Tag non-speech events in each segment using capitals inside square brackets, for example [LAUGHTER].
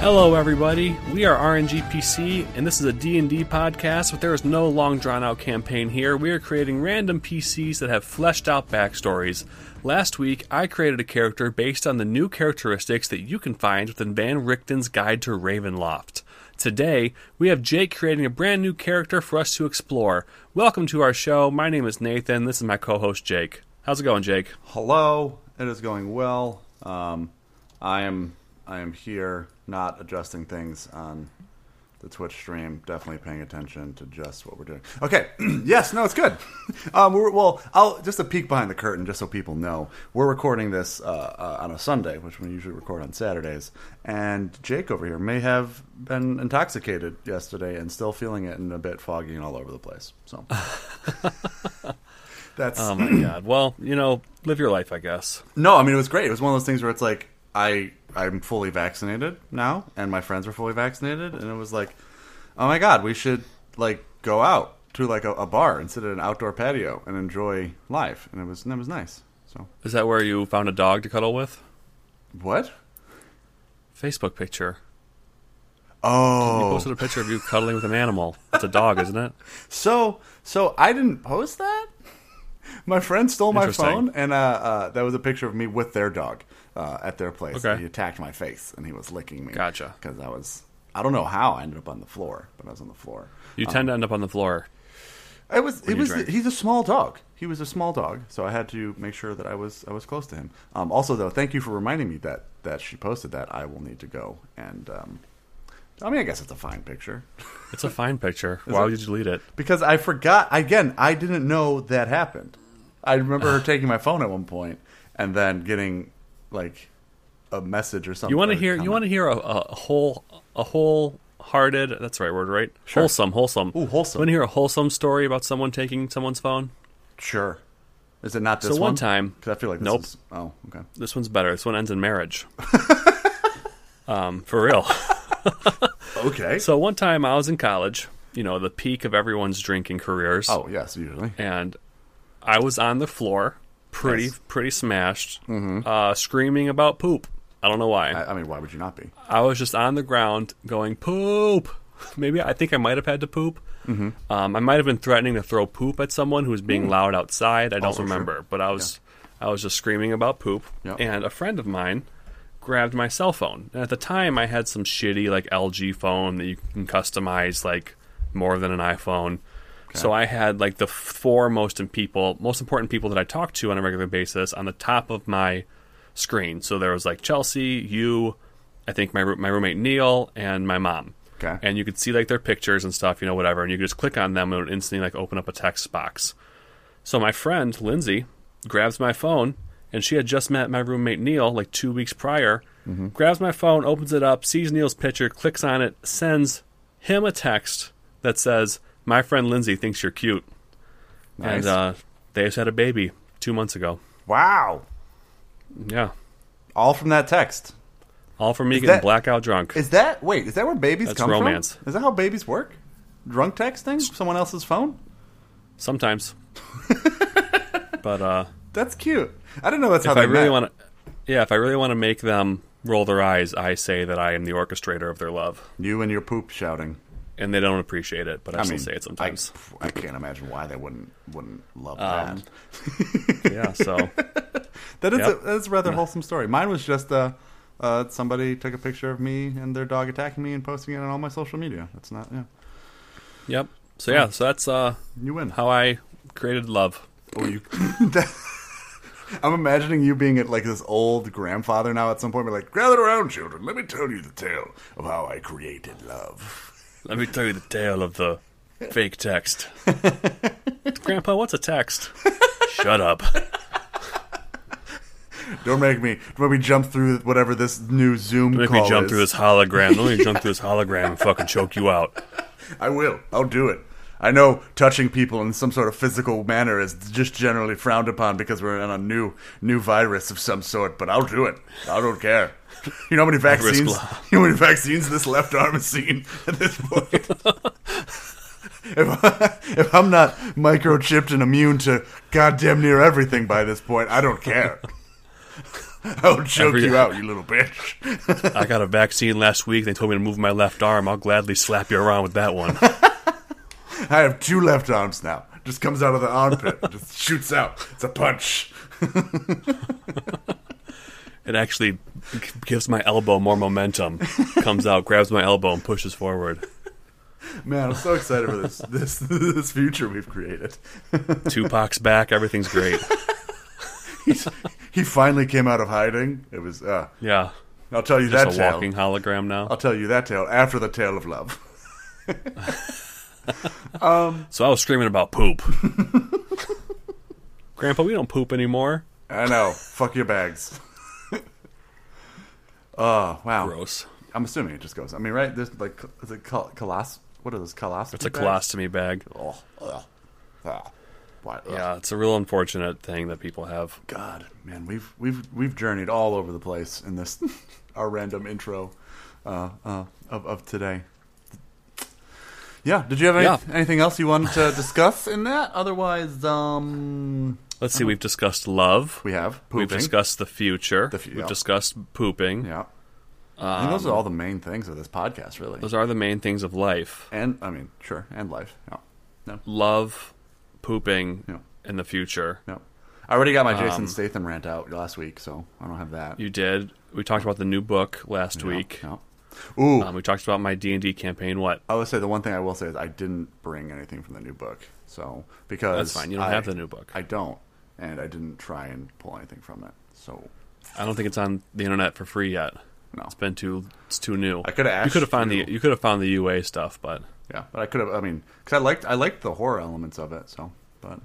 Hello, everybody. We are RNGPC, and this is a D&D podcast, but there is no long drawn-out campaign here. We are creating random PCs that have fleshed-out backstories. Last week, I created a character based on the new characteristics that you can find within Van Richten's Guide to Ravenloft. Today, we have Jake creating a brand new character for us to explore. Welcome to our show. My name is Nathan. This is my co-host Jake. How's it going, Jake? Hello, it is going well. Um, I am I am here, not adjusting things on the Twitch stream. Definitely paying attention to just what we're doing. Okay, [CLEARS THROAT] yes, no, it's good. [LAUGHS] um, we're, well, I'll just a peek behind the curtain, just so people know. We're recording this uh, uh, on a Sunday, which we usually record on Saturdays. And Jake over here may have been intoxicated yesterday and still feeling it and a bit foggy and all over the place. So. [LAUGHS] That's Oh my god. Well, you know, live your life, I guess. No, I mean it was great. It was one of those things where it's like I I'm fully vaccinated now, and my friends were fully vaccinated, and it was like, oh my god, we should like go out to like a, a bar and sit at an outdoor patio and enjoy life, and it was and it was nice. So Is that where you found a dog to cuddle with? what? Facebook picture. Oh, you posted a picture of you cuddling with an animal. It's a dog, isn't it? [LAUGHS] so so I didn't post that. [LAUGHS] My friend stole my phone, and uh, uh, that was a picture of me with their dog uh, at their place. Okay. He attacked my face, and he was licking me. Gotcha. Because I was, I don't know how I ended up on the floor, but I was on the floor. You tend to end up on the floor. It was. It was. drink. He's a small dog. He was a small dog, so I had to make sure that I was. I was close to him. Um, also, though, thank you for reminding me that that she posted that. I will need to go and. Um, I mean, I guess it's a fine picture [LAUGHS] It's a fine picture. Why would you delete it? because I forgot. Again, I didn't know that happened. I remember her [SIGHS] taking my phone at one point and then getting like a message or something. You want to hear? You want to hear a, a whole, a whole-hearted? That's the right word, right? Sure. Wholesome, wholesome. Ooh, wholesome. Want to hear a wholesome story about someone taking someone's phone? Sure. Is it not this So one time- Because I feel like this Nope. is. Oh, okay. This one's better. This one ends in marriage. [LAUGHS] um, for real. [LAUGHS] Okay. So one time I was in college. You know, the peak of everyone's drinking careers. oh yes, usually. and I was on the floor, pretty Yes. pretty smashed, uh, screaming about poop. I don't know why. I, I, mean, why would you not be? I was just on the ground going poop. Maybe I think I might have had to poop. Mm-hmm. Um, I might have been threatening to throw poop at someone who was being loud outside. I don't Also true. remember, but I was I was just screaming about poop. Yep. And a friend of mine grabbed my cell phone. And at the time, I had some shitty like LG phone that you can customize like more than an iPhone. So I had like the four most people, most important people that I talked to on a regular basis on the top of my screen. So there was like Chelsea, you, I think my my roommate Neil, and my mom. Okay. And you could see like their pictures and stuff, you know, whatever, and you could just click on them and it would instantly like open up a text box. So my friend Lindsay grabs my phone, and she had just met my roommate Neil like two weeks prior. Mm-hmm. Grabs my phone, opens it up, sees Neil's picture, clicks on it, sends him a text that says, "My friend Lindsay thinks you're cute," Nice. and uh, they just had a baby two months ago. wow. Yeah, All from that text. all from me Is getting that- blackout drunk. Is that wait? Is that where babies That's come romance. from? Is that how babies work? Drunk texting someone else's phone? Sometimes, [LAUGHS] but uh, That's cute. I don't know that's how they I really want to, yeah, if I really want to make them roll their eyes, I say that I am the orchestrator of their love, You and your poop shouting. And they don't appreciate it, but I, I still mean, say it sometimes. I, I can't imagine why they wouldn't wouldn't love Um, that. [LAUGHS] yeah, so [LAUGHS] That is Yep. a, that's a rather wholesome story. Mine was just uh, uh, somebody took a picture of me and their dog attacking me and posting it on all my social media. That's not yeah. yep, so yeah, so that's uh You win. how I created love. Oh, you. that- [LAUGHS] I'm imagining you being at like this old grandfather now at some point. Be like, gather around, children. Let me tell you the tale of how I created love. Let me tell you the tale of the fake text. [LAUGHS] Grandpa, what's a text? [LAUGHS] Shut up. Don't make me. Don't make me jump through whatever this new Zoom Make call me jump is. through this hologram. Let me jump through this [LAUGHS] hologram and fucking choke you out. I will. I'll do it. I know touching people in some sort of physical manner is just generally frowned upon because we're in a new new virus of some sort, but I'll do it. I don't care. You know how many vaccines? You know how many vaccines this left arm has seen at this point? [LAUGHS] if, I, if I'm not microchipped and immune to goddamn near everything by this point, I don't care. [LAUGHS] I'll choke Every- you out, you little bitch. I got a vaccine last week. They told me to move my left arm. I'll gladly slap you around with that one. [LAUGHS] I have two left arms now. Just comes out of the armpit, just shoots out. It's a punch. It actually gives my elbow more momentum. Comes out, grabs my elbow, and pushes forward. Man, I'm so excited for this this this future we've created. Tupac's back. Everything's great. He finally came out of hiding. It was. Uh, Yeah. I'll tell you Just that a tale. walking hologram now. I'll tell you that tale after the tale of love. [LAUGHS] So I was screaming about poop. [LAUGHS] Grandpa, we don't poop anymore. I know. Fuck your bags. Oh wow. Gross. I'm assuming it just goes. I mean, right? There's like, is it col- colos? What are those colostomy? It's a bags? colostomy bag. Oh, ugh. Ah. Why, ugh. Yeah, it's a real unfortunate thing that people have. God, man, we've we've we've journeyed all over the place in this [LAUGHS] our random intro uh, uh, of of today. Yeah. Did you have any, Yeah. anything else you wanted to discuss in that? Otherwise, um, Let's see, we've discussed love. we have pooping. We've discussed the future. The fu- we've yeah. discussed pooping. Yeah. I think those are all the main things of this podcast, really. Those are the main things of life. and I mean, sure, and life. Yeah. No. Love, pooping, Yeah. and the future. No. I already got my Jason Um, Statham rant out last week, so I don't have that. You did. We talked about the new book last Yeah, week. yeah. Ooh, Um, we talked about my D and D campaign. What? I would say the one thing I will say is I didn't bring anything from the new book. So because That's fine. You don't I- have the new book. I don't, and I didn't try and pull anything from it. So I don't think it's on the internet for free yet. no, It's been too. It's too new. I coulda You could have found you. the. You could have found the UA stuff, but yeah, but I could have. I mean, because I liked I liked the horror elements of it. So, but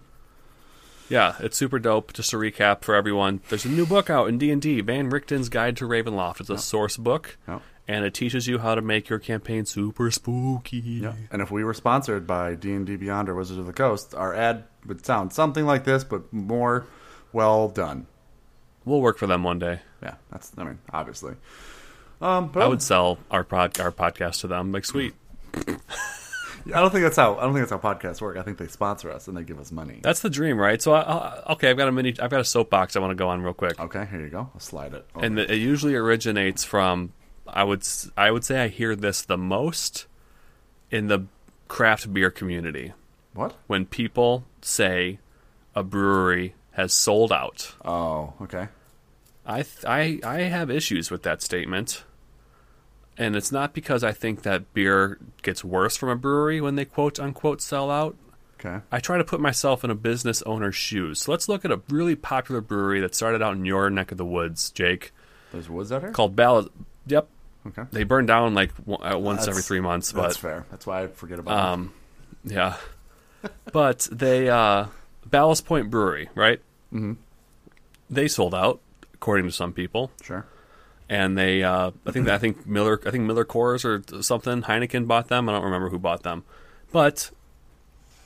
yeah, it's super dope. Just to recap for everyone, there's a new book out in D and D, Van Richten's Guide to Ravenloft. It's a source book, yeah, and it teaches you how to make your campaign super spooky. yeah. And if we were sponsored by D and D Beyond or Wizards of the Coast, our ad would sound something like this, but more well done. We'll work for them one day. Yeah, that's. I mean, obviously. Um, but I would sell our pod, our podcast to them. Like, sweet. [LAUGHS] I don't think that's how. I don't think that's how podcasts work. I think they sponsor us and they give us money. That's the dream, right? So, I, I, okay, I've got a mini. I've got a soapbox I want to go on real quick, Okay, here you go. I'll slide it. over. and it usually originates from. I would I would say I hear this the most in the craft beer community what? when people say a brewery has sold out. Oh, okay. I th- I I have issues with that statement. And it's not because I think that beer gets worse from a brewery when they quote unquote sell out. Okay. I try to put myself in a business owner's shoes. So let's look at a really popular brewery that started out in your neck of the woods, Jake, There's woods out here. called Ballast. Yep, Okay. they burn down like w- once That's- every three months, but That's fair. That's why I forget about um, yeah. [LAUGHS] but they uh, Ballast Point Brewery, right? Mhm. They sold out, according to some people. Sure. and they uh, I think I think Miller I think Miller Coors or something Heineken bought them. I don't remember who bought them, but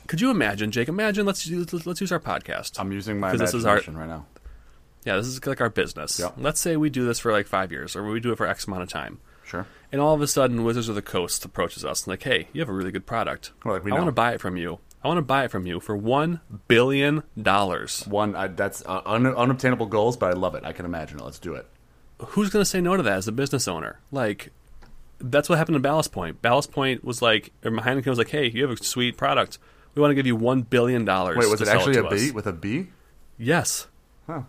could you imagine, Jake? Imagine let's use, let's use our podcast. I'm using my 'Cause this is our- imagination right now. yeah, this is like our business. Yeah. Let's say we do this for like five years, or we do it for X amount of time, Sure. and all of a sudden Wizards of the Coast approaches us and like, hey, you have a really good product. Well, like we I want to buy it from you. I want to buy it from you for one billion dollars. One. I, that's uh, un, unobtainable goals, but I love it. I can imagine it. Let's do it. who's going to say no to that as a business owner? Like, that's what happened to Ballast Point. Ballast Point was like, or Heineken was like, hey, you have a sweet product. We want to give you one billion dollars. Wait, was it actually to a B us." with a B? Yes, Huh.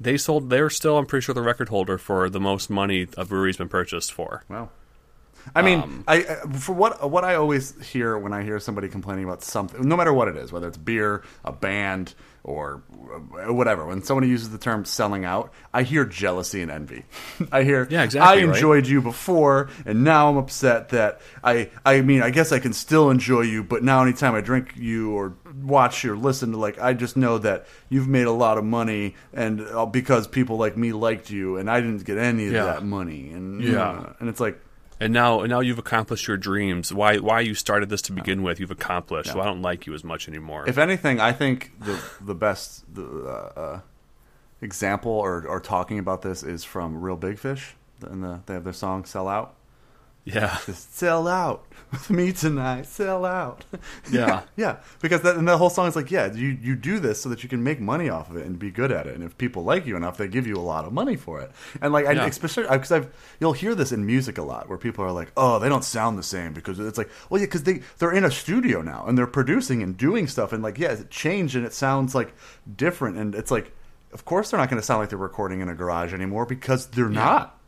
They sold. They're still, I'm pretty sure, the record holder for the most money a brewery's been purchased for. Wow. I mean, Um, I I- for what what I always hear when I hear somebody complaining about something, no matter what it is, whether it's beer, a band, or uh, whatever. When somebody uses the term "selling out," I hear jealousy and envy. [LAUGHS] I hear, Yeah, exactly, I right? enjoyed you before, and now I'm upset that I. I mean, I guess I can still enjoy you, but now anytime I drink you or watch you, or listen to, like, I just know that you've made a lot of money, and uh, because people like me liked you, and I didn't get any of Yeah. that money, and Yeah. uh, and it's like. And now, and now you've accomplished your dreams. Why, why you started this to begin with, you've accomplished. So I don't like you as much anymore. If anything, I think the the best the, uh, uh, example or, or talking about this is from Reel Big Fish, and the, they have their song "Sell Out." Yeah. Just sell out with me tonight. Sell out. [LAUGHS] Yeah. yeah. Because that, and the whole song is like, yeah, you you do this so that you can make money off of it and be good at it. And if people like you enough, they give you a lot of money for it. And like, I, Yeah. especially because I've you'll hear this in music a lot where people are like, oh, they don't sound the same because it's like, well, yeah, because they they're in a studio now and they're producing and doing stuff and like, yeah, it changed and it sounds like different and it's like, of course they're not going to sound like they're recording in a garage anymore because they're not.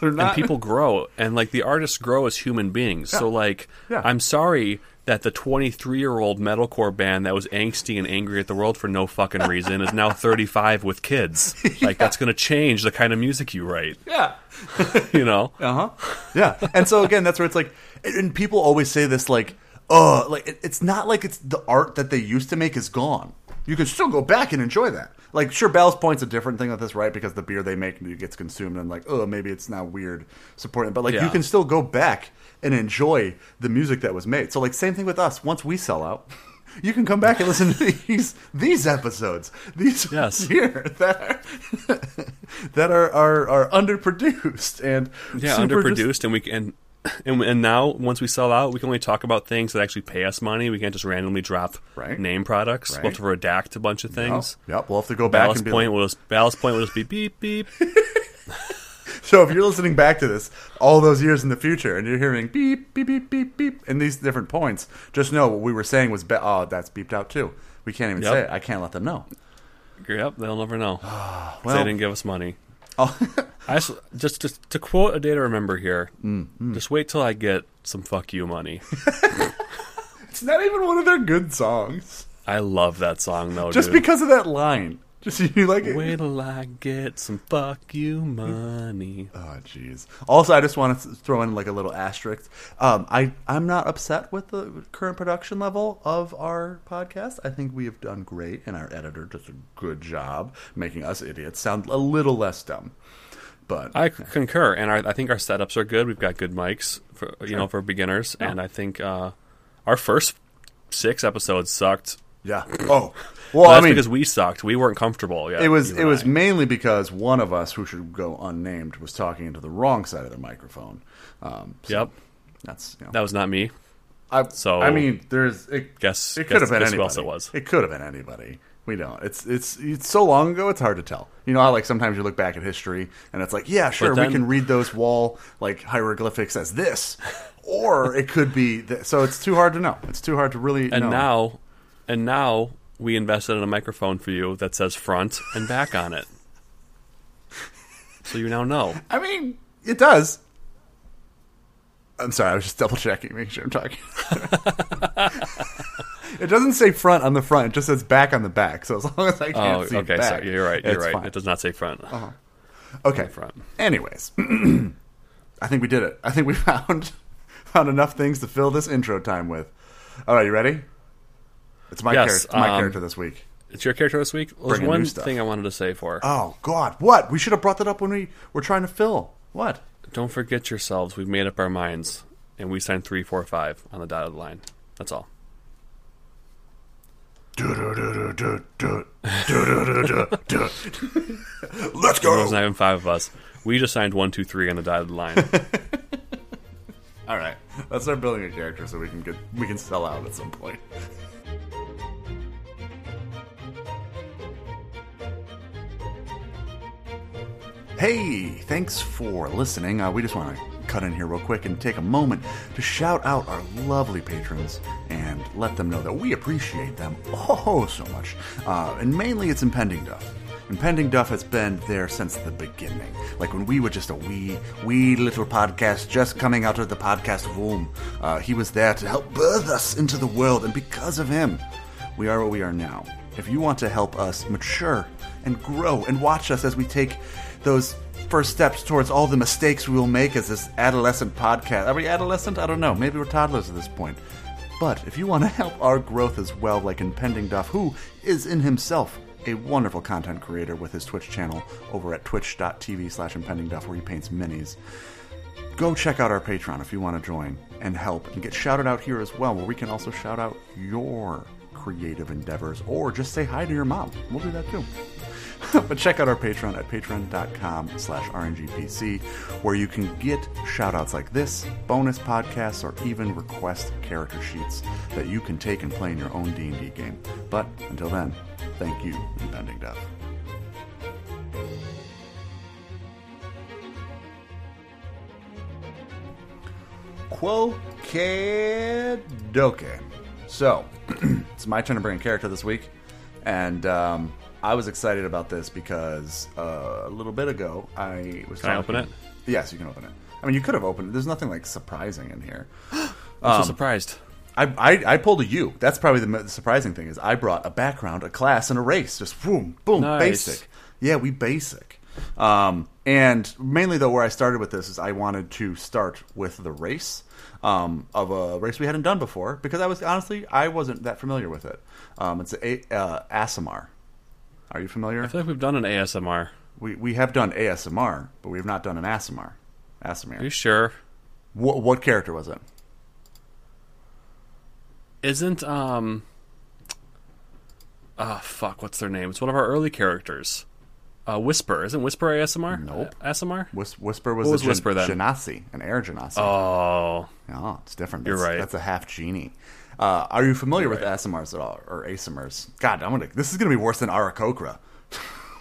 They're not. and people grow and like the artists grow as human beings so like Yeah. i'm sorry that the 23 year old metalcore band that was angsty and angry at the world for no fucking reason is now 35 with kids [LAUGHS] like that's going to change the kind of music you write yeah. [LAUGHS] you know Uh huh. Yeah. And so again, that's where it's like, and people always say this like, oh, like it's not like it's the art that they used to make is gone. You can still go back and enjoy that. Like, sure, Ballast Point's a different thing with this, right? Because the beer they make gets consumed, and like, oh, maybe it's now weird supporting. But like, you can still go back and enjoy the music that was made. So like, same thing with us. Once we sell out. [LAUGHS] You can come back and listen to [LAUGHS] these these episodes. These [LAUGHS] Yes. here that are, that are, are are underproduced and yeah super just- underproduced and we can and, and now once we sell out we can only talk about things that actually pay us money we can't just randomly drop Right. name products we'll have to redact a bunch of things yep, we'll have to go back ballast and be point like, will just ballast point will just be beep beep [LAUGHS] so if you're listening back to this all those years in the future and you're hearing beep beep beep beep beep and these different points, just know what we were saying was be- oh that's beeped out too. We can't even Yep. say it. I can't let them know. yep they'll never know [SIGHS] Well- they didn't give us money Oh, [LAUGHS] I just, just just to quote a day to remember here. Mm, Just wait till I get some fuck you money. [LAUGHS] it's not even one of their good songs. I love that song though. Just dude. because of that line. [LAUGHS] Just you like it. Wait till I get some fuck you money. [LAUGHS] Oh, jeez. Also, I just want to throw in like a little asterisk. Um, I I'm not upset with the current production level of our podcast. I think we have done great, and our editor does a good job making us idiots sound a little less dumb. But I c- concur, and our, I think our setups are good. We've got good mics for you know for beginners, and I think uh, our first six episodes sucked. yeah. Oh, well, That's I mean, because we sucked. We weren't comfortable. yet, it was it and was I. mainly because one of us, who should go unnamed, was talking into the wrong side of the microphone. Um, so Yep, That's you know, that was not me. I, So- I mean, there's it, Guess- it could guess- have been anybody. else it was. It could have been anybody. We don't. It's it's it's so long ago. It's hard to tell. You know how like sometimes you look back at history and it's like, yeah, sure, then- we can read those wall like hieroglyphics as this, or it could be. Th- so it's too hard to know. It's too hard to really. And know. now, and now we invested in a microphone for you that says front and back on it. So you now know. I mean, it does. I'm sorry. I was just double checking, making sure I'm talking. [LAUGHS] it doesn't say front on the front. It just says back on the back. So as long as I can't Oh, see okay. back, So you're right. You're right. fine. It does not say front. Uh-huh. Okay. front. Anyways, [CLEARS THROAT] I think we did it. I think we [LAUGHS] found found enough things to fill this intro time with. All right, you ready? It's my Yes, character. It's my um, character this week. It's your character this week. Well, there's one thing I wanted to say for. Oh God, what? We should have brought that up when we were trying to fill. What? Don't forget yourselves. We've made up our minds, and we signed three, four, five on the dotted line. That's all. [LAUGHS] Let's go. There's not even five of us. We just signed one, two, three on the dotted line. [LAUGHS] All right, let's start building a character so we can get we can sell out at some point. Hey, thanks for listening. Uh, we just want to cut in here real quick and take a moment to shout out our lovely patrons and let them know that we appreciate them oh so much. Uh, and mainly it's Impending Duff. Impending Duff has been there since the beginning. Like when we were just a wee, wee little podcast just coming out of the podcast womb. Uh, he was there to help birth us into the world, and because of him, we are what we are now. If you want to help us mature and grow and watch us as we take those first steps towards all the mistakes we will make as this adolescent podcast. Are we adolescent? I don't know. Maybe we're toddlers at this point. But if you want to [LAUGHS] help our growth as well, like Impending Duff, who is in himself a wonderful content creator with his Twitch channel over at twitch.tv slash impending duff where he paints minis. Go check out our Patreon if you want to join and help and get shouted out here as well, where we can also shout out your creative endeavors or just say hi to your mom. We'll do that too. [LAUGHS] but check out our Patreon at patreon.com slash rngpc, where you can get shoutouts like this, bonus podcasts, or even request character sheets that you can take and play in your own D&D game. But until then, thank you, Impending Death. Quokedoke. So, [CLEARS THROAT] it's my turn to bring a character this week, and um, I was excited about this because uh, a little bit ago I was. Can I open it? Yes, you can open it. I mean, you could have opened it. There's nothing like surprising in here. [GASPS] I'm so surprised. I, I, I pulled a U. That's probably the mo- surprising thing is I brought a background, a class, and a race. Just boom, boom, Nice. basic. Yeah, we basic. Um, and mainly though, where I started with this is I wanted to start with the race um, of a race we hadn't done before because I was honestly I wasn't that familiar with it. Um, it's a uh, Aasimar. Are you familiar? I feel like we've done an ASMR. We we have done ASMR, but we have not done an Aasimar. Are you sure? What, what character was it? Isn't um Ah fuck, what's their name? It's one of our early characters. Uh Whisper. Isn't Whisper ASMR? Nope. ASMR? Whis- Whisper was What a was Whisper then? Genasi, an air Genasi. Oh. Oh, it's different. You're That's- right. That's a half genie. Uh, are you familiar with right. Aasimars at all, or Aasimars? God, I'm gonna. This is gonna be worse than Aarakocra.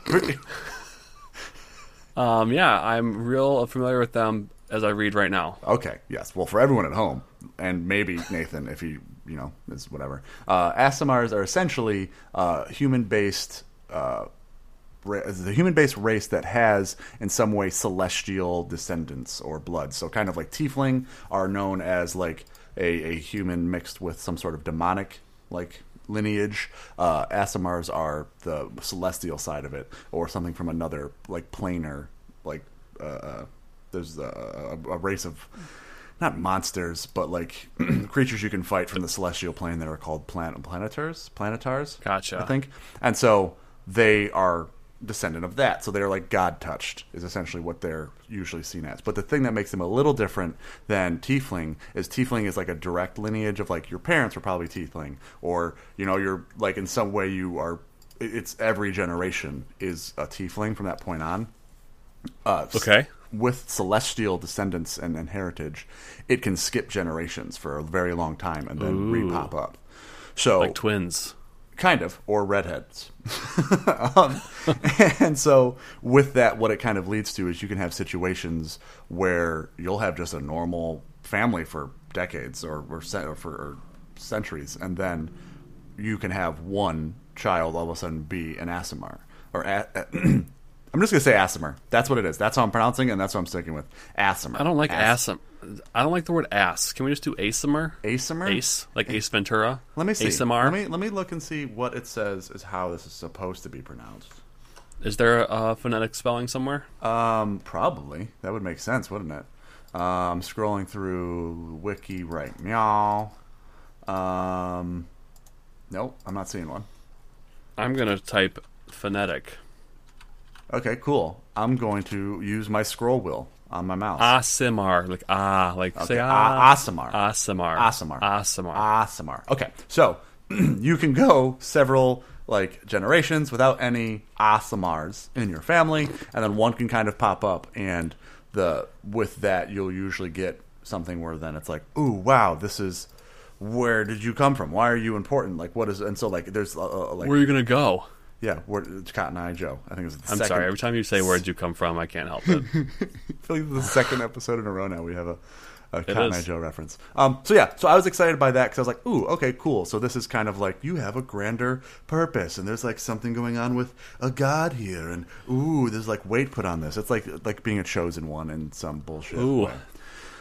[LAUGHS] Um yeah, I'm real familiar with them as I read right now. okay, yes. Well, for everyone at home, and maybe Nathan, if he, you know, is whatever. Uh, Aasimars are essentially uh, human-based. Uh, ra- the human-based race that has, in some way, celestial descendants or blood. So, kind of like Tiefling are known as like a, a human mixed with some sort of demonic like lineage. Uh, Aasimars are the celestial side of it, or something from another like planar like. Uh, there's a, a, a race of not monsters, but like [CLEARS THROAT] creatures you can fight from the celestial plane that are called planet planetars, planetars. Gotcha. I think, and so they are descendant of that. So they're like God touched is essentially what they're usually seen as. But the thing that makes them a little different than Tiefling is Tiefling is like a direct lineage of like your parents were probably Tiefling, or you know you're like in some way you are. It's every generation is a Tiefling from that point on. Uh, Okay. with celestial descendants and, and heritage, it can skip generations for a very long time and then Ooh. re-pop up. So, Like twins. Kind of, or redheads. [LAUGHS] um, and so, with that, what it kind of leads to is you can have situations where you'll have just a normal family for decades or, or, or for or centuries, and then you can have one child all of a sudden be an Aasimar. Or a- [CLEARS THROAT] I'm just gonna say Aasimar. That's what it is. That's how I'm pronouncing, it, and that's what I'm sticking with. Aasimar. I don't like As- asim. I don't like the word ass. Can we just do asimar? Aasimar. Ace, like Ace Ventura. Let me see. ASMR. Let me let me look and see what it says is how this is supposed to be pronounced. Is there a phonetic spelling somewhere? Um, probably that would make sense, wouldn't it? Um, scrolling through wiki right meow. Um, nope, I'm not seeing one. I'm gonna type phonetic. Okay, cool. I'm going to use my scroll wheel on my mouse. Aasimar, like ah, like Okay, say ah. Aasimar. Aasimar. Aasimar. Aasimar. Aasimar. Okay, so [CLEARS THROAT] you can go several like generations without any Aasimars in your family, and then one can kind of pop up, and the with that you'll usually get something where then it's like, ooh, wow, this is where did you come from? Why are you important? Like, what is? And so like, there's uh, like, Where are you gonna go? Yeah, it's Cotton Eye Joe. I think it's the I'm second, sorry. Every time you say where'd you come from, I can't help it. [LAUGHS] I feel like this is the second episode in a row now we have a, a Cotton. Eye Joe reference. Um, so yeah, so I was excited by that because I was like, ooh, okay, cool. So this is kind of like you have a grander purpose, and there's like something going on with a god here, and ooh, there's like weight put on this. It's like like being a chosen one in some bullshit Ooh. way.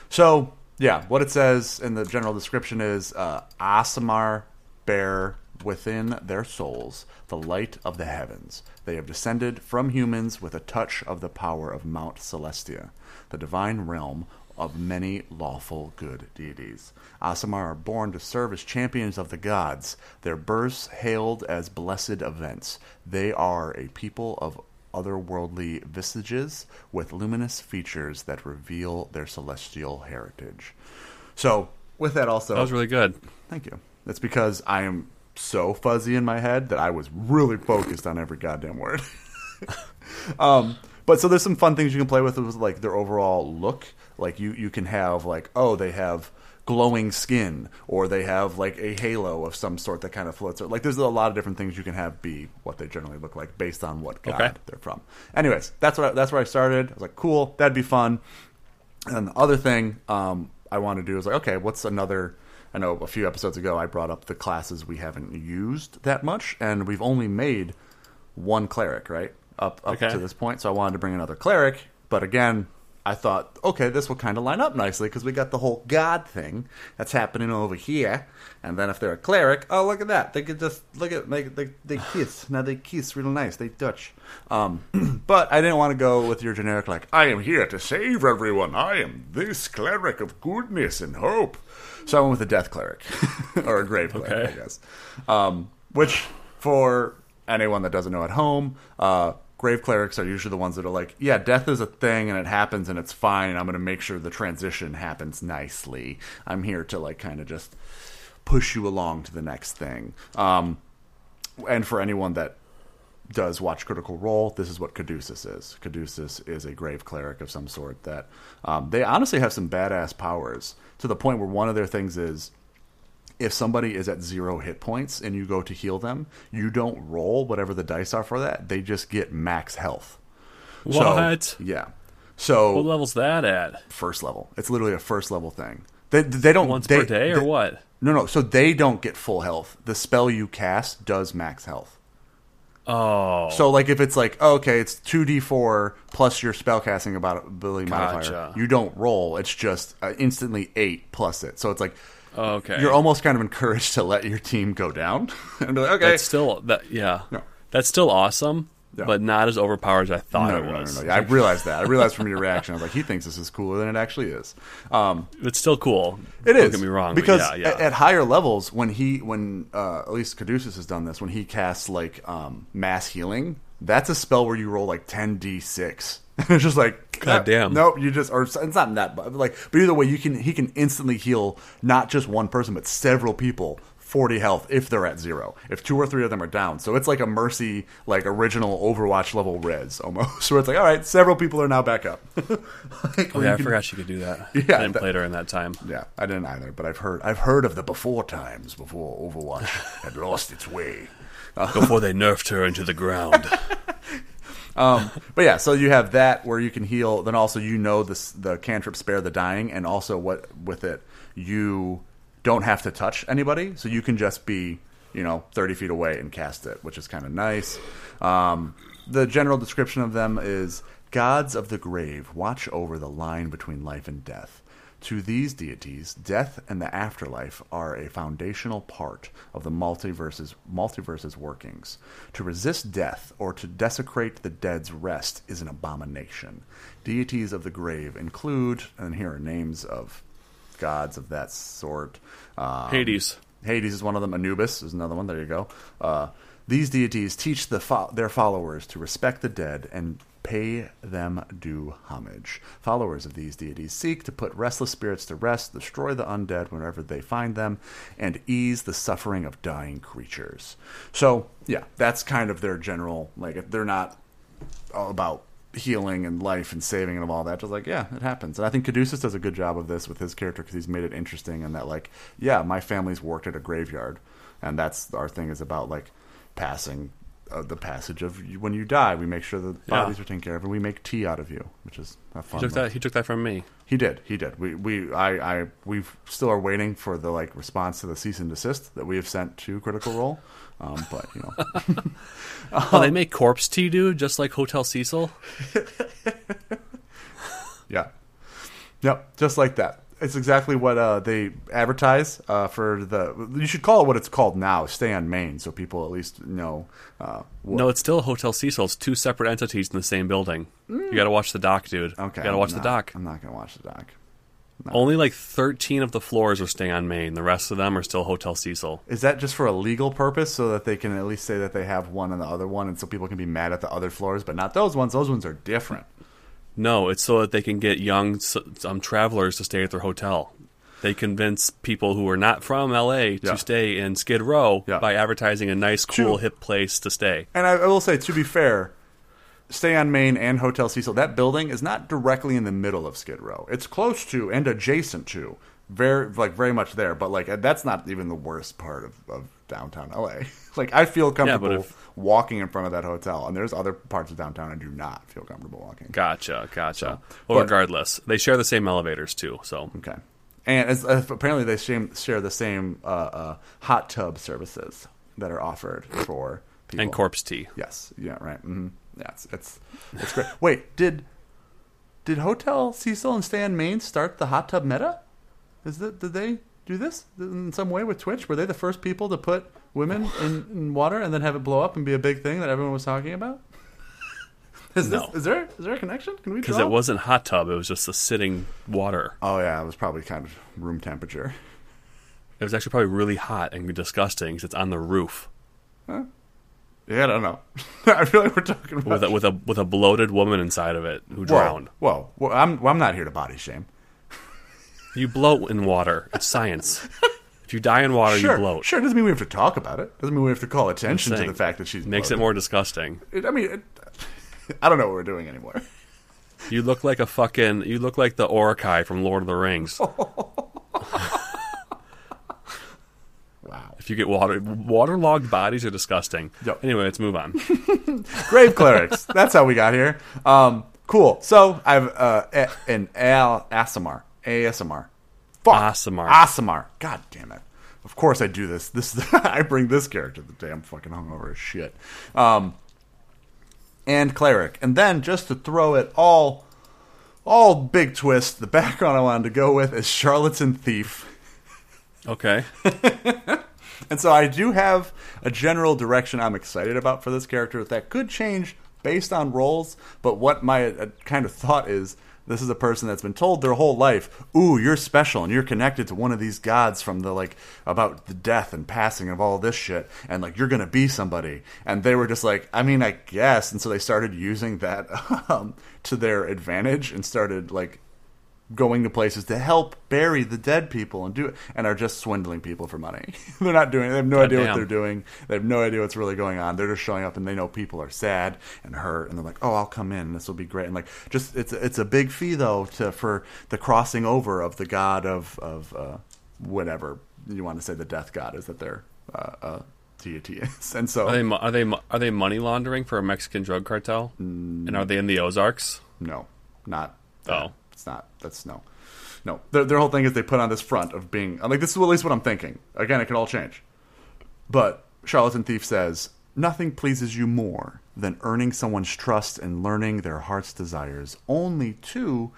So yeah, what it says in the general description is uh, Aasimar bear within their souls the light of the heavens. They have descended from humans with a touch of the power of Mount Celestia, the divine realm of many lawful good deities. Aasimar are born to serve as champions of the gods, their births hailed as blessed events. They are a people of otherworldly visages with luminous features that reveal their celestial heritage. So, with that also, That was really good. thank you. That's because I am so fuzzy in my head that I was really focused on every goddamn word. [LAUGHS] um, but so there's some fun things you can play with with like their overall look. Like you you can have like oh they have glowing skin or they have like a halo of some sort that kind of floats. Like there's a lot of different things you can have be what they generally look like based on what god Okay. they're from. Anyways, that's what I, that's where I started. I was like, cool, that'd be fun. And the other thing um, I want to do is like, okay, what's another? I know a few episodes ago I brought up the classes we haven't used that much, and we've only made one cleric, right? Up up Okay. to this point. So I wanted to bring another cleric, but again, I thought, okay, this will kind of line up nicely because we got the whole god thing that's happening over here, and then if they're a cleric, oh look at that, they could just look at they they, they kiss now they kiss real nice, they touch. Um, [CLEARS THROAT] but I didn't want to go with your generic like I am here to save everyone. I am this cleric of goodness and hope. So I went with a death cleric [LAUGHS] or a grave cleric, Okay. I guess. Um, which for anyone that doesn't know at home, uh, grave clerics are usually the ones that are like, yeah, death is a thing and it happens and it's fine. And I'm going to make sure the transition happens nicely. I'm here to like kind of just push you along to the next thing. Um, and for anyone that does watch Critical Role, this is what Caduceus is. Caduceus is a grave cleric of some sort that um, they honestly have some badass powers to the point where one of their things is if somebody is at zero hit points and you go to heal them, you don't roll whatever the dice are for that. They just get max health. So, What? yeah. So What level's that at? first level. It's literally a first level thing. They they don't Once they- per day or they- what? No, no. So they don't get full health. The spell you cast does max health. Oh, So like if it's like oh, okay, it's two d four plus your spellcasting about ability modifier. Gotcha. You don't roll. It's just uh, instantly eight plus it. So it's like okay. you're almost kind of encouraged to let your team go down [LAUGHS] and be like okay, That's still that. Yeah. No. That's still awesome, Yeah. but not as overpowered as I thought no, it no, no, was. no, no. I realized that. I realized from your reaction. I was like, he thinks this is cooler than it actually is. Um, It's still cool. It Don't is. get me wrong. because yeah, yeah. At, at higher levels, when he, when uh, at least Caduceus has done this, when he casts like um, mass healing, that's a spell where you roll like ten d six. [LAUGHS] It's just like God ah, damn. Nope, you just or it's not that, but like, but either way, you can he can instantly heal not just one person but several people. 40 health if they're at zero. If two or three of them are down. So it's like a mercy, like original Overwatch level res almost. [LAUGHS] Where it's like, all right, several people are now back up. [LAUGHS] Like, oh, yeah, I can- forgot you could do that. Yeah, I didn't that- play during that time. yeah, I didn't either, but I've heard I've heard of the before times before Overwatch had lost its way. [LAUGHS] Before they nerfed her into the ground. [LAUGHS] But yeah, so you have that where you can heal. Then also you know this the cantrip spare the dying, and also what with it you don't have to touch anybody, so you can just be you know thirty feet away and cast it, which is kind of nice. Um, the general description of them is gods of the grave watch over the line between life and death. To these deities, death and the afterlife are a foundational part of the multiverse's, multiverse's workings. To resist death or to desecrate the dead's rest is an abomination. Deities of the grave include, and here are names of gods of that sort. Um, Hades. Hades is one of them. Anubis is another one. There you go. Uh, these deities teach the fo- their followers to respect the dead and pay them due homage. Followers of these deities seek to put restless spirits to rest, destroy the undead whenever they find them, and ease the suffering of dying creatures. So, yeah, that's kind of their general. Like, they're not about healing and life and saving and all that. Just like, yeah, it happens. And I think Caduceus does a good job of this with his character because he's made it interesting and that, like, yeah, my family's worked at a graveyard, and that's our thing is about like passing uh, the passage of when you die. We make sure the Yeah. bodies are taken care of, and we make tea out of you, which is a He fun. took that. He took that from me. He did. He did. We we I I we still are waiting for the like response to the cease and desist that we have sent to Critical Role. Um, but you know, [LAUGHS] Oh, they make corpse tea, dude, just like Hotel Cecil. [LAUGHS] Yeah. Yep, just like that. It's exactly what uh, they advertise uh, for the. You should call it what it's called now. Stay on Main, so people at least know. Uh, what, No, it's still Hotel Cecil. It's two separate entities in the same building. You got to watch the doc, dude. okay, You got to watch I'm the not- doc. I'm not gonna watch the doc. Only like 13 of the floors are staying on Main. The rest of them are still Hotel Cecil. Is that just for a legal purpose, so that they can at least say that they have one and the other one, and so people can be mad at the other floors, but not those ones? Those ones are different. No, it's so that they can get young um, travelers to stay at their hotel. They convince people who are not from LA to Yeah. stay in Skid Row Yeah. by advertising a nice, cool, True. hip place to stay. And I, I will say, to be fair, Stay on Main and Hotel Cecil, that building is not directly in the middle of Skid Row. It's close to and adjacent to, very like very much there. But like that's not even the worst part of, of downtown LA. [LAUGHS] like I feel comfortable if- walking in front of that hotel, and there's other parts of downtown I do not feel comfortable walking. Gotcha, gotcha. So, well, but- regardless, they share the same elevators too. So Okay. And as, uh, apparently they shame, share the same uh, uh, hot tub services that are offered for people. and corpse tea. Yes. Yeah. Right. Mm-hmm. Yeah. It's, it's it's great. [LAUGHS] Wait. Did did Hotel Cecil and Stan Main start the hot tub meta? Is that did they do this in some way with Twitch? Were they the first people to put women in, in water and then have it blow up and be a big thing that everyone was talking about? [LAUGHS] Is, No. this, is there is there a connection? Can we Because it wasn't hot tub; it was just a sitting water. Oh yeah, it was probably kind of room temperature. It was actually probably really hot and disgusting because it's on the roof Yeah, I don't know. [LAUGHS] I feel like we're talking about with a, with a with a bloated woman inside of it who drowned. Whoa, whoa. Well, I'm well, I'm not here to body shame. You bloat in water. It's science. [LAUGHS] if you die in water, sure, you bloat. sure. Doesn't mean we have to talk about it. Doesn't mean we have to call attention to the fact that she's Makes it more disgusting. It, I mean, it, [LAUGHS] I don't know what we're doing anymore. You look like a fucking. You look like the Uruk-hai from Lord of the Rings. [LAUGHS] Wow. If you get water, waterlogged bodies are disgusting. Yep. Anyway, let's move on. [LAUGHS] Grave clerics. That's how we got here. Um, cool. So I have uh, an Al Aasimar. ASMR. Fuck. Aasimar. Aasimar. God damn it. Of course I do this. This is, [LAUGHS] I bring this character the day I'm fucking hungover as shit. Um, and cleric. And then just to throw it all all big twist, the background I wanted to go with is charlatan thief. Okay. [LAUGHS] And so I do have a general direction I'm excited about for this character that could change based on roles, but what my uh, kind of thought is this is a person that's been told their whole life, "Ooh, you're special and you're connected to one of these gods from the like about the death and passing of all this shit and like you're going to be somebody." And they were just like, "I mean, I guess." And so they started using that [LAUGHS] um, to their advantage and started like going to places to help bury the dead people and do it and are just swindling people for money. [LAUGHS] they're not doing it. They have no idea what they're doing. They have no idea what's really going on. They're just showing up and they know people are sad and hurt and they're like, "Oh, I'll come in. This will be great." And like just it's it's a big fee though to for the crossing over of the god of of uh, whatever you want to say the death god is that their uh, uh, deity is. [LAUGHS] And so Are they are they are they money laundering for a Mexican drug cartel? And are they in the Ozarks? No, not. Oh. It's not. That's no, no. Their, their whole thing is they put on this front of being. I'm like, this is at least what I'm thinking. Again, it could all change. But Charlatan Thief says nothing pleases you more than earning someone's trust and learning their heart's desires, only to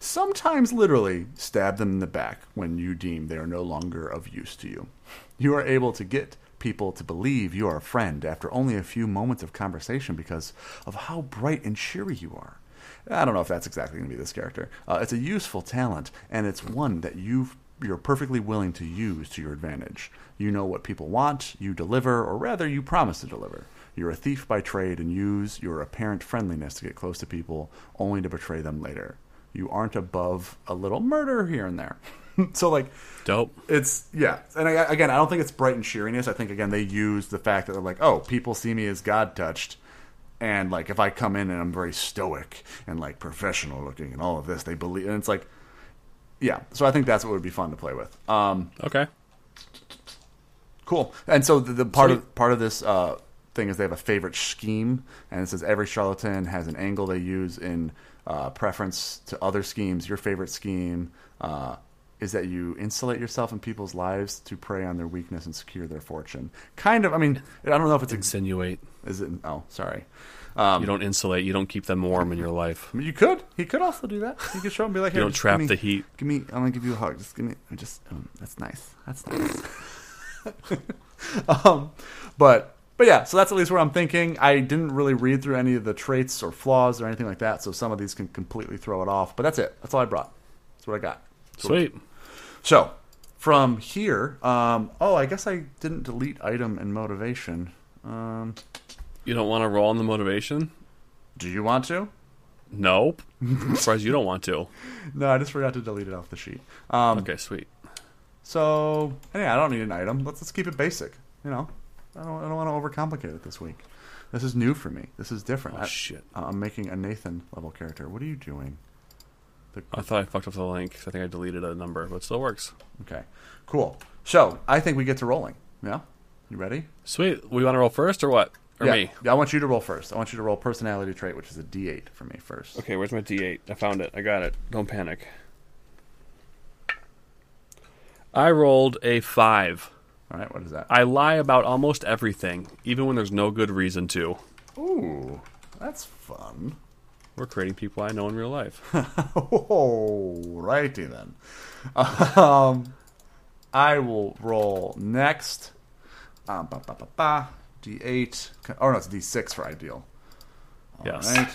sometimes literally stab them in the back when you deem they are no longer of use to you. You are able to get people to believe you are a friend after only a few moments of conversation because of how bright and cheery you are. I don't know if that's exactly going to be this character. Uh, it's a useful talent, and it's one that you've you're perfectly willing to use to your advantage. You know what people want, you deliver, or rather, you promise to deliver. You're a thief by trade and use your apparent friendliness to get close to people, only to betray them later. You aren't above a little murder here and there. [LAUGHS] so, like, Dope. it's yeah, and I, again, I don't think it's bright and cheeriness. I think again they use the fact that they're like, oh, people see me as God touched, and like if I come in and I'm very stoic and like professional looking and all of this, they believe, and it's like, yeah. So I think that's what would be fun to play with. Um, Okay. Cool. And so the, the part Sweet. of part of this uh, thing is they have a favorite scheme, and it says every charlatan has an angle they use in uh, preference to other schemes. Your favorite scheme uh, is that you insulate yourself in people's lives to prey on their weakness and secure their fortune. Kind of. I mean, I don't know if it's Insinuate. Is it. Oh, sorry. Um, You don't insulate. You don't keep them warm in your life. I mean, you could. He could also do that. He could show and be like, You "Here, don't trap give me- the heat. Give me. I'm gonna give you a hug. Just give me. I just. Um, that's nice. That's nice. [LAUGHS] um, but but yeah. So that's at least where I'm thinking. I didn't really read through any of the traits or flaws or anything like that. So some of these can completely throw it off. But that's it. That's all I brought. That's what I got. Sweet. So from here, um, oh, I guess I didn't delete item and motivation. Um, You don't want to roll on the motivation? do you want to? Nope. Surprised you don't want to. [LAUGHS] No, I just forgot to delete it off the sheet. Um, Okay, sweet. So yeah, I don't need an item. Let's let's keep it basic. You know, I don't, I don't want to overcomplicate it this week. This is new for me. This is different. Oh, I, shit. I'm making a Nathan level character. What are you doing? The, I thought I fucked up the link. I think I deleted a number, but it still works. okay, cool. So I think we get to rolling. Yeah, you ready? Sweet. We want to roll first or what? Or yeah. me? I want you to roll first. I want you to roll personality trait, which is a D8 for me first. Okay, where's my D8? I found it. I got it. Don't panic. I rolled a 5. All right, what is that? I lie about almost everything, even when there's no good reason to. Ooh, that's fun. We're creating people I know in real life. [LAUGHS] Oh, righty then. Um, I will roll next. Um, ba, ba, ba, ba. D8. Oh, no, it's D6 for ideal. All Yes. right.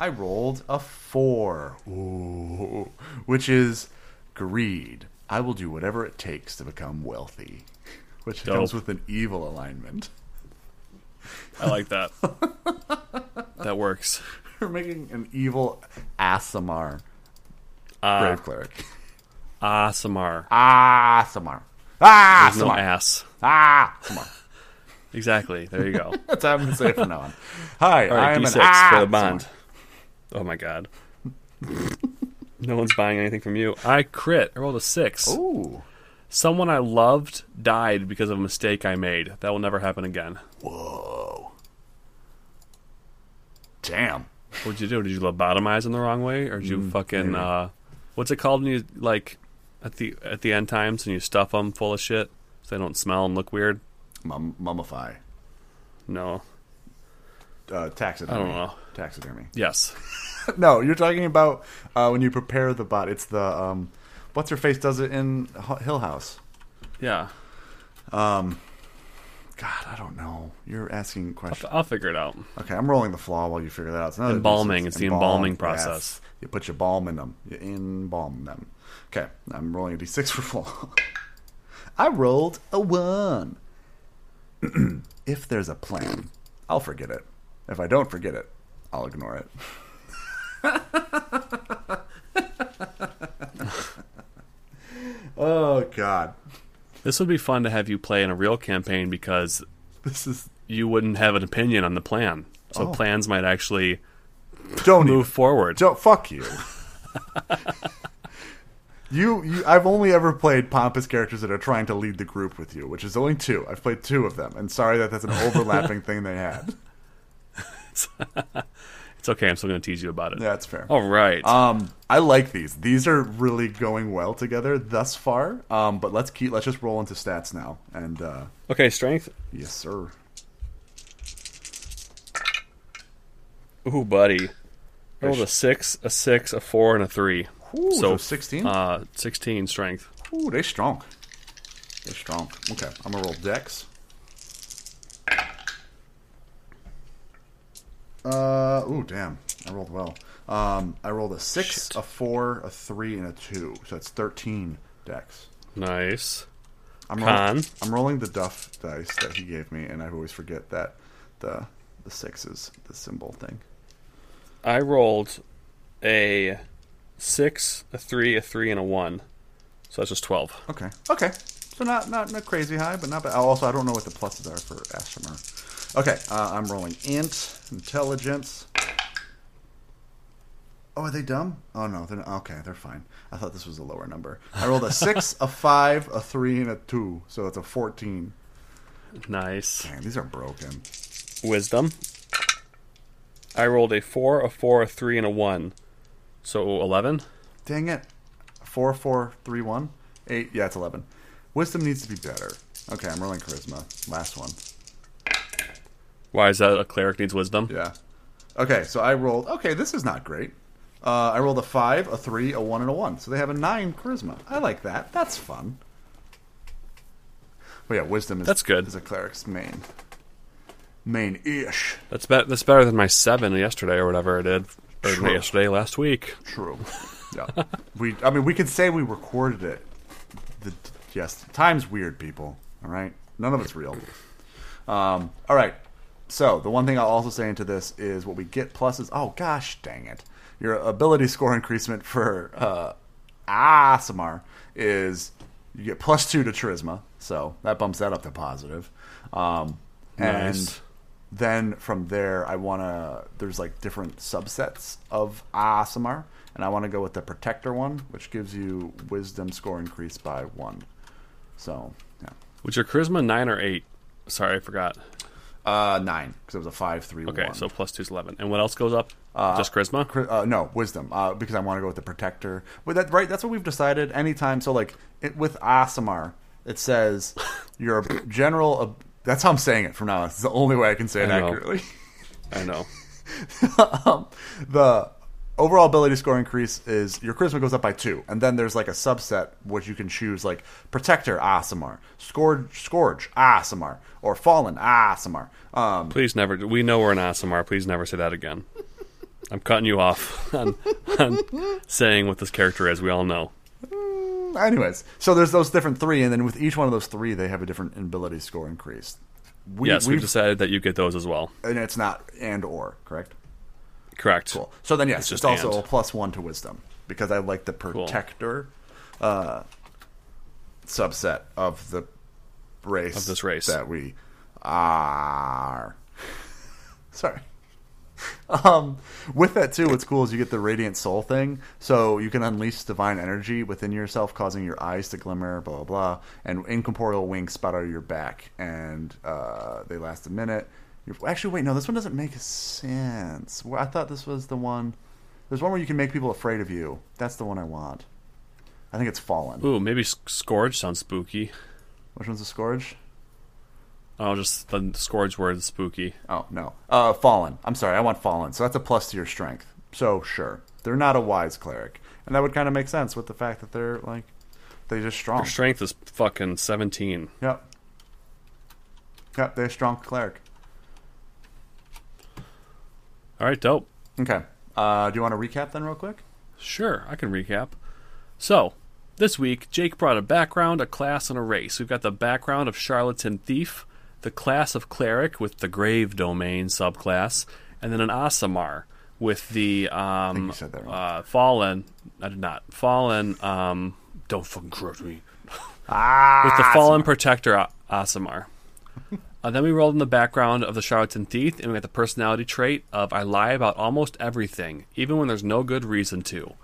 I rolled a 4. Ooh. Which is greed. I will do whatever it takes to become wealthy. Which Dope. comes with an evil alignment. I like that. [LAUGHS] that works. We're making an evil Aasimar Uh, brave cleric. Asamar. Aasimar. There's no ass. Aasimar. Exactly. There you go. [LAUGHS] That's how I'm going to say it from now on. Hi, [LAUGHS] All right, I'm D6 an for the bond. [LAUGHS] Oh my god. no one's buying anything from you. I crit. I rolled a 6. Ooh. Someone I loved died because of a mistake I made. That will never happen again. Whoa. Damn. What'd you do? Did you lobotomize in the wrong way, or did you fucking maybe. uh, what's it called when you like at the at the end times and you stuff them full of shit so they don't smell and look weird? Mum- mummify. No. Uh, taxidermy. I don't know. Taxidermy. Yes. [LAUGHS] no, you're talking about uh, when you prepare the bot. It's the um, what's her face does it in H- Hill House. Yeah. Um. God, I don't know. You're asking questions. I'll figure it out. Okay, I'm rolling the flaw while you figure that out. It's Embalming. D6. It's the Embalm, embalming yes. process. You put your balm in them. You embalm them. Okay, I'm rolling a d6 for flaw. [LAUGHS] I rolled a one. [CLEARS THROAT] if there's a plan, I'll forget it. If I don't forget it, I'll ignore it. [LAUGHS] oh God, This would be fun to have you play in a real campaign because this is you wouldn't have an opinion on the plan. So Oh. plans might actually don't move even- forward. Don't fuck you. [LAUGHS] you, you. I've only ever played pompous characters that are trying to lead the group with you, which is only two. I've played two of them, and sorry that that's an overlapping thing they had. [LAUGHS] It's okay. I'm still going to tease you about it. Yeah, that's fair. All right. Um, I like these. These are really going well together thus far. Um, but let's keep. Let's just roll into stats now. And uh, okay. Strength. yes, sir. Ooh, buddy. Rolled a six, a six, a four, and a three. Ooh, so so sixteen. Uh, sixteen strength. Ooh, they're strong. They're strong. Okay, I'm gonna roll Dex. Uh, ooh, damn! I rolled well. Um, I rolled a six, Shit. a four, a three, and a two. So that's thirteen Dex. Nice. I'm Con. Rolling, I'm rolling the Duff dice that he gave me, and I always forget that the the six is the symbol thing. I rolled a six, a three, a three, and a one. So that's just twelve. Okay. Okay. So not not not crazy high, but not bad. Also, I don't know what the pluses are for Aasimar. Okay, uh, I'm rolling int intelligence. Oh, are they dumb? Oh no, they're not. okay. They're fine. I thought this was a lower number. I rolled a six, [LAUGHS] a five, a three, and a two, so it's a fourteen. Nice. Dang, these are broken. Wisdom. I rolled a four, a four, a three, and a one. So eleven. Dang it. Four, four, three, one, eight. Yeah, it's eleven. Wisdom needs to be better. Okay, I'm rolling charisma. Last one. Why is that? A cleric needs wisdom. Yeah. Okay, so I rolled. Okay, this is not great. Uh, I rolled a five, a three, a one, and a one. So they have a nine charisma. I like that. That's fun. But yeah, wisdom is That's good. Is a cleric's main, main ish. That's be- that's better than my seven yesterday or whatever I did. True. yesterday, last week. True. yeah. We. I mean, we can say we recorded it. The yes, time's weird, people. All right, none of it's real. Um. All right. So the one thing I'll also say into this is what we get pluses. Oh gosh, dang it! Your ability score increasement for uh, Aasimar is you get plus two to charisma, so that bumps that up to positive. Um, and Nice. Then from there, I want to. There's like different subsets of Aasimar, and I want to go with the protector one, which gives you wisdom score increase by one. So yeah, Was your charisma nine or eight? Sorry, I forgot. uh, nine because it was a five three Okay, one. so plus two is eleven. And what else goes up? Just charisma. Uh, no, wisdom, uh, because I want to go with the protector. But that right, that's what we've decided. Anytime, so like it, with Aasimar, it says [LAUGHS] you're a general. That's how I'm saying it from now. on. It's the only way I can say it I accurately. I know. [LAUGHS] um, the overall ability score increase is your charisma goes up by two, and then there's like a subset which you can choose like protector Aasimar, scourge, scourge Aasimar, or fallen Aasimar. Um, Please never. We know we're an Aasimar. Please never say that again. I'm cutting you off [LAUGHS] on, on saying what this character is. We all know. Anyways, so there's those different three, and then with each one of those three, they have a different ability score increase. We, yes, we've we've decided that you get those as well. and it's not and or correct. Correct. Cool. So then yes, It's it's, just also and. a plus one to wisdom because I like the protector uh, subset of the race Of this race. that we are. [LAUGHS] Sorry. [LAUGHS] Um, with that too, what's cool is you get the radiant soul thing, so you can unleash divine energy within yourself, causing your eyes to glimmer, blah blah blah, and incorporeal wings spout out of your back, and uh, they last a minute. You're, actually, wait, no, this one doesn't make sense. Well, I thought this was the one. There's one where you can make people afraid of you. That's the one I want. I think it's Fallen. Ooh, maybe Scourge sounds spooky. Which one's the Scourge? Oh, just the Scourge word is spooky. Oh no, uh, Fallen. I'm sorry, I want Fallen. So that's a plus to your strength. So sure, they're not a wise cleric, and that would kind of make sense with the fact that they're like they're just strong. Their strength is fucking 17. Yep. Yep, they're a strong cleric. All right, dope. Okay. Uh, do you want to recap then, real quick? Sure, I can recap. So, this week, Jake brought a background, a class, and a race. We've got the background of Charlatan Thief, the class of Cleric with the Grave Domain subclass, and then an Asamar with the um, you said that wrong. uh, Fallen. I did not. Fallen. Um, don't fucking correct me. Ah, with the Fallen Protector Asamar. Aasimar. Uh, then we rolled in the background of the Charlatan Thief, and we got the personality trait of I lie about almost everything, even when there's no good reason to.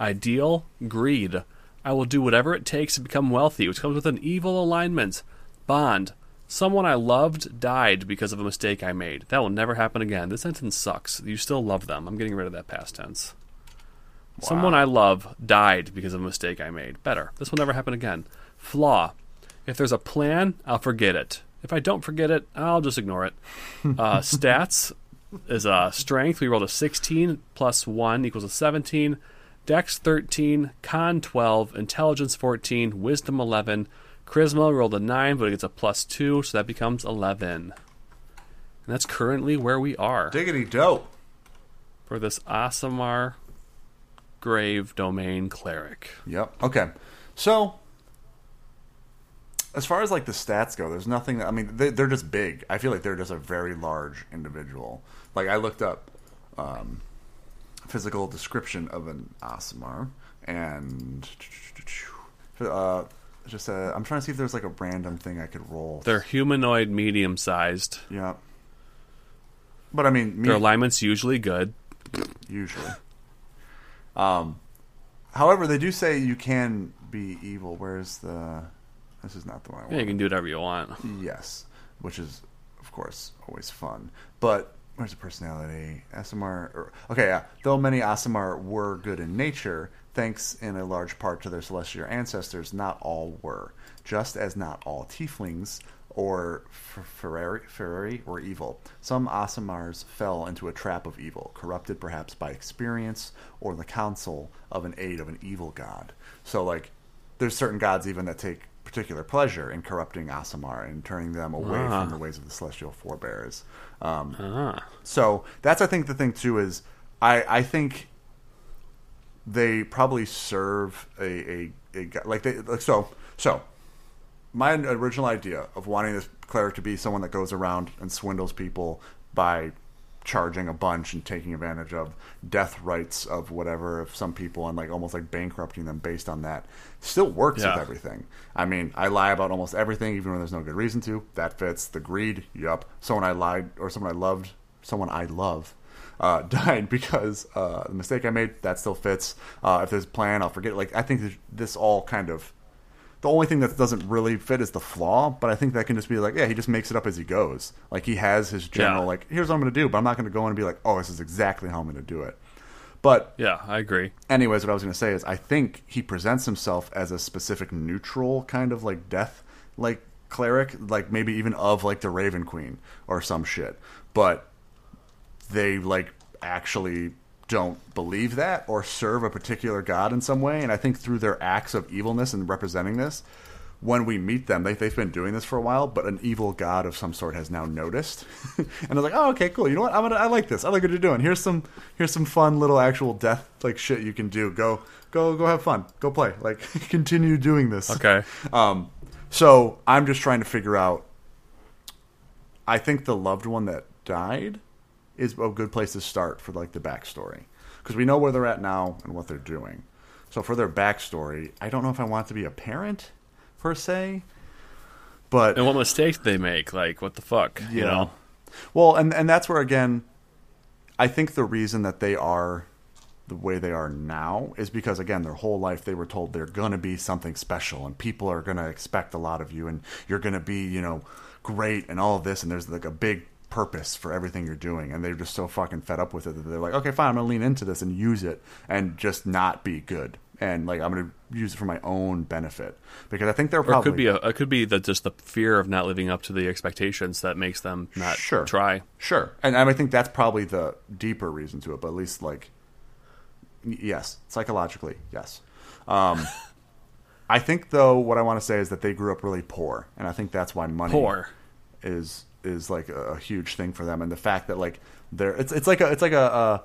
Ideal, greed. I will do whatever it takes to become wealthy, which comes with an evil alignment. Bond. Someone I loved died because of a mistake I made. That will never happen again. This sentence sucks. You still love them. I'm getting rid of that past tense. Someone I love died because of a mistake I made. Better. This will never happen again. Flaw. If there's a plan, I'll forget it. If I don't forget it, I'll just ignore it. [LAUGHS] Uh, stats is uh, strength. We rolled a 16 plus 1 equals a 17. Dex 13, Con 12, Intelligence 14, Wisdom 11. Charisma rolled a 9, but it gets a plus 2, so that becomes 11. And that's currently where we are Diggity dope. for this Aasimar Grave Domain Cleric. Yep. Okay. So, as far as like the stats go, there's nothing. That, I mean, they, they're just big. I feel like they're just a very large individual. Like I looked up um, physical description of an Aasimar, and uh, just uh, I'm trying to see if there's like a random thing I could roll. They're humanoid, medium sized. yeah. But I mean, me, Their alignment's usually good. usually. Um, however, they do say you can be evil. Where's the? This is not the one I want. Yeah, you can do whatever you want. Yes, which is of course always fun. But where's the personality? Aasimar. Or, okay, yeah. Though many Aasimar were good in nature, thanks in a large part to their celestial ancestors, not all were. Just as not all tieflings or fey'ri, fey'ri were evil. Some Aasimars fell into a trap of evil, corrupted perhaps by experience or the counsel of an aid of an evil god. So, like, there's certain gods even that take particular pleasure in corrupting Aasimar and turning them away Ah. from the ways of the celestial forebears. Um, Ah. so that's I think the thing too is I I think they probably serve a a, a like they like so so my original idea of wanting this cleric to be someone that goes around and swindles people by charging a bunch and taking advantage of death rights of whatever of some people and like almost like bankrupting them based on that still works Yeah. with everything. I mean, I lie about almost everything, even when there's no good reason to. That fits. The greed, yup. Someone I lied or someone I loved, someone I love, uh, [LAUGHS] died because uh, the mistake I made. That still fits. Uh, if there's a plan, I'll forget. Like I think this, this all kind of. The only thing that doesn't really fit is the flaw, but I think that can just be like, yeah, he just makes it up as he goes. Like he has his general, Yeah. like, here's what I'm going to do, but I'm not going to go in and be like, oh, this is exactly how I'm going to do it. But Yeah, I agree. anyways, what I was going to say is I think he presents himself as a specific neutral kind of like death like cleric, like maybe even of like the Raven Queen or some shit. But they like actually don't believe that or serve a particular god in some way. And I think through their acts of evilness and representing this, when we meet them, they, they've been doing this for a while, but an evil god of some sort has now noticed, [LAUGHS] and they're like, "Oh, okay, cool. You know what? I'm gonna, I like this. I like what you're doing. Here's some, here's some fun little actual death like shit you can do. Go, go, go have fun. Go play. [LAUGHS] Like, continue doing this. Okay. [LAUGHS] Um, so I'm just trying to figure out. I think the loved one that died is a good place to start for like the backstory because we know where they're at now and what they're doing. So for their backstory, I don't know if I want to be a parent per se, but And what mistakes they make? Like, what the fuck? You know? Well, and and that's where again, I think the reason that they are the way they are now is because again, their whole life they were told they're gonna be something special and people are gonna expect a lot of you and you're gonna be you know great and all of this and there's like a big purpose for everything you're doing and they're just so fucking fed up with it that they're like okay fine i'm gonna lean into this and use it and just not be good and like i'm gonna use it for my own benefit because i think they're Or it probably could be a, it could be the just the fear of not living up to the expectations that makes them not Sure. try. Sure, and I think that's probably the deeper reason to it. But at least, like, yes, psychologically, yes. Um, [LAUGHS] I think, though, what I want to say is that they grew up really poor, and I think that's why money Poor. is is like a, a huge thing for them, and the fact that like they're it's it's like a it's like a. Uh,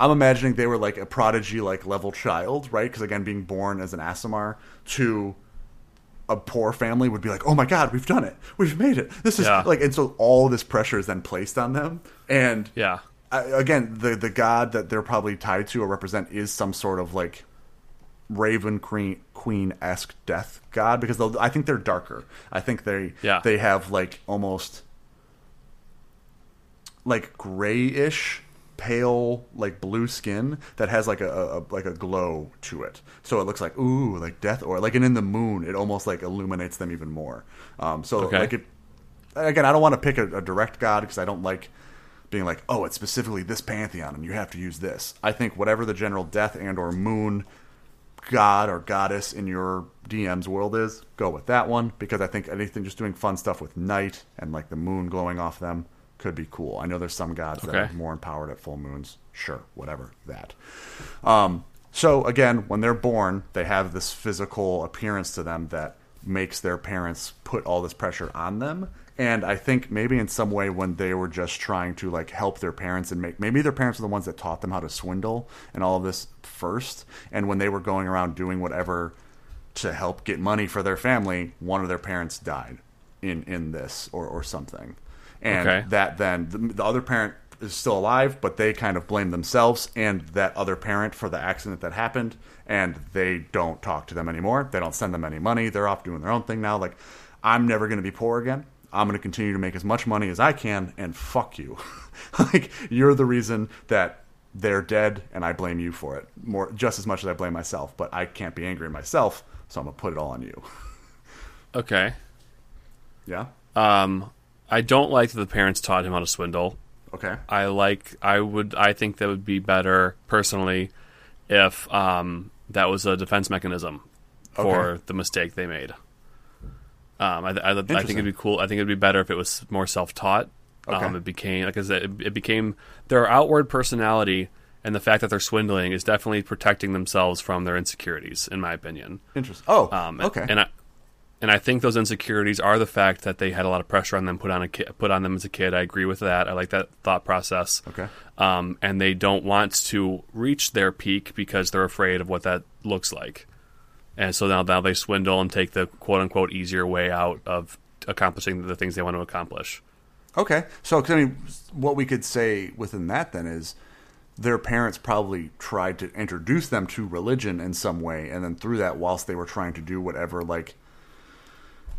I'm imagining they were like a prodigy like level child, right? Because again, being born as an Aasimar to a poor family would be like, "Oh my god, we've done it. We've made it. This is Yeah. like," and so all this pressure is then placed on them. And Yeah. I, again, the the god that they're probably tied to or represent is some sort of like Raven Queen Queen esque death god because I think they're darker. I think they Yeah. they have like almost like grayish pale like blue skin that has like a, a like a glow to it. So it looks like ooh like death or like and in the moon it almost like illuminates them even more. Um so Okay. like it again i don't want to pick a, a direct god because i don't like being like oh it's specifically this pantheon and you have to use this. I think whatever the general death and or moon god or goddess in your DM's world is, go with that one because I think anything just doing fun stuff with night and like the moon glowing off them could be cool. I know there's some gods that are more empowered at full moons. Sure, whatever that. Um, so again, when they're born, they have this physical appearance to them that makes their parents put all this pressure on them. And I think maybe in some way when they were just trying to like help their parents and make maybe their parents were the ones that taught them how to swindle and all of this first. And when they were going around doing whatever to help get money for their family, one of their parents died in in this or or something. And Okay. that then the, the other parent is still alive, but they kind of blame themselves and that other parent for the accident that happened, and they don't talk to them anymore. They don't send them any money. They're off doing their own thing now. Like, I'm never going to be poor again. I'm going to continue to make as much money as I can, and fuck you. [LAUGHS] like, you're the reason that they're dead, and I blame you for it more just as much as I blame myself. But I can't be angry at myself, so I'm gonna put it all on you. [LAUGHS] Okay. yeah. Um, I don't like that the parents taught him how to swindle. Okay. I like. I would. I think that would be better personally if um, that was a defense mechanism for Okay. the mistake they made. Um, I, I, I think it'd be cool. I think it'd be better if it was more self-taught. Okay. Um, it became like I said, it, it became their outward personality and the fact that they're swindling is definitely protecting themselves from their insecurities, in my opinion. Interesting. Oh. Um, okay. And I, and I think those insecurities are the fact that they had a lot of pressure on them put on a ki- put on them as a kid. I agree with that. I like that thought process. okay. Um, and they don't want to reach their peak because they're afraid of what that looks like. And so now, now they swindle and take the quote unquote easier way out of accomplishing the things they want to accomplish. Okay, so 'cause, I mean, what we could say within that then is their parents probably tried to introduce them to religion in some way, and then through that, whilst they were trying to do whatever, like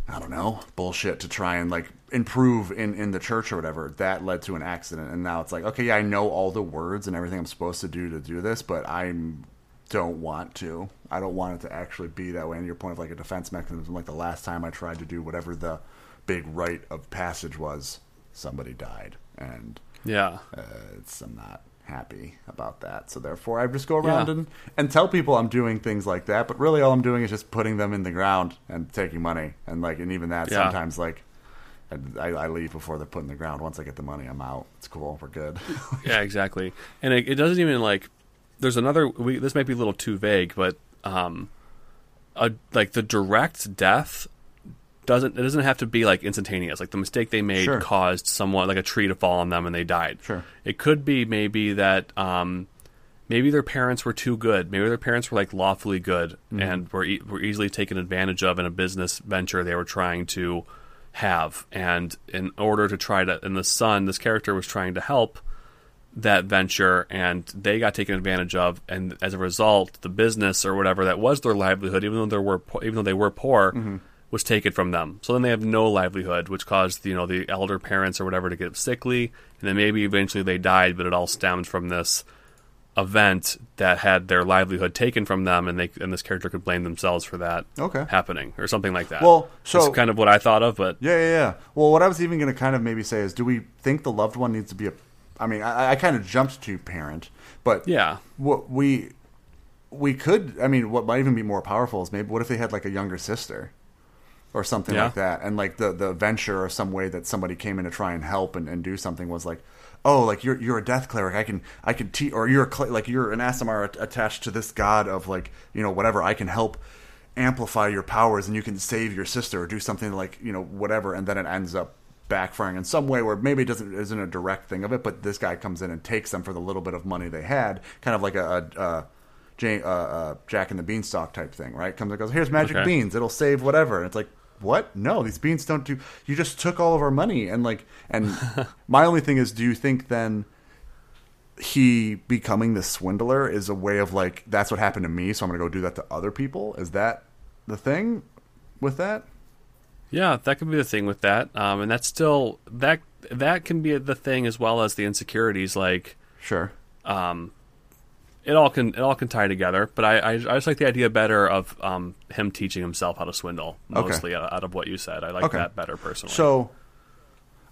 I don't know, bullshit to try and like improve in in the church or whatever, that led to an accident, and now it's like, okay, yeah, I know all the words and everything I'm supposed to do to do this, but I don't want to. I don't want it to actually be that way. And your point of like a defense mechanism, like the last time I tried to do whatever the big rite of passage was, somebody died, and Yeah. uh, it's, I'm not happy about that. So therefore, I just go around Yeah. and and tell people I'm doing things like that. But really, all I'm doing is just putting them in the ground and taking money. And like, and even that Yeah. sometimes like. I, I leave before they're put in the ground. Once I get the money, I'm out. It's cool. We're good. [LAUGHS] Yeah, exactly. And it, it doesn't even like. There's another. We, this might be a little too vague, but um, a like the direct death doesn't. It doesn't have to be like instantaneous. Like the mistake they made Sure. caused someone like a tree to fall on them and they died. Sure. It could be maybe that um, maybe their parents were too good. Maybe their parents were like lawfully good and were e- were easily taken advantage of in a business venture they were trying to have. And in order to try to, and the son, this character was trying to help that venture, and they got taken advantage of. And as a result, the business or whatever that was their livelihood, even though they were po- even though they were poor. Was taken from them, so then they have no livelihood, which caused you know the elder parents or whatever to get sickly, and then maybe eventually they died, but it all stemmed from this event that had their livelihood taken from them, and they and this character could blame themselves for that Okay. happening or something like that. Well, so- That's kind of what I thought of, but Yeah, yeah, yeah. Well, what I was even going to kind of maybe say is, do we think the loved one needs to be a? I mean, I, I kind of jumped to parent, but yeah, what we we could. I mean, what might even be more powerful is maybe what if they had like a younger sister or something Yeah. like that, and like the the venture or some way that somebody came in to try and help and, and do something was like. Oh, like you're you're a death cleric. I can I can teach, or you're a like you're an Aasimar at- attached to this god of like you know whatever. I can help amplify your powers and you can save your sister or do something like you know whatever and then it ends up backfiring in some way where maybe it doesn't isn't a direct thing of it but this guy comes in and takes them for the little bit of money they had kind of like a, a, a Jane, uh, uh, Jack and the Beanstalk type thing right comes and goes here's magic Okay. beans it'll save whatever and it's like what? No these beans don't do you just took all of our money and like and [LAUGHS] my only thing is do you think then he becoming the swindler is a way of like that's what happened to me so i'm gonna go do that to other people? Is that the thing with that? Yeah, that could be the thing with that, um, and that's still that that can be the thing as well as the insecurities. Like sure it all can it all can tie together. But I I, I just like the idea better of um, him teaching himself how to swindle, mostly out, out of what you said. I like Okay. that better personally. so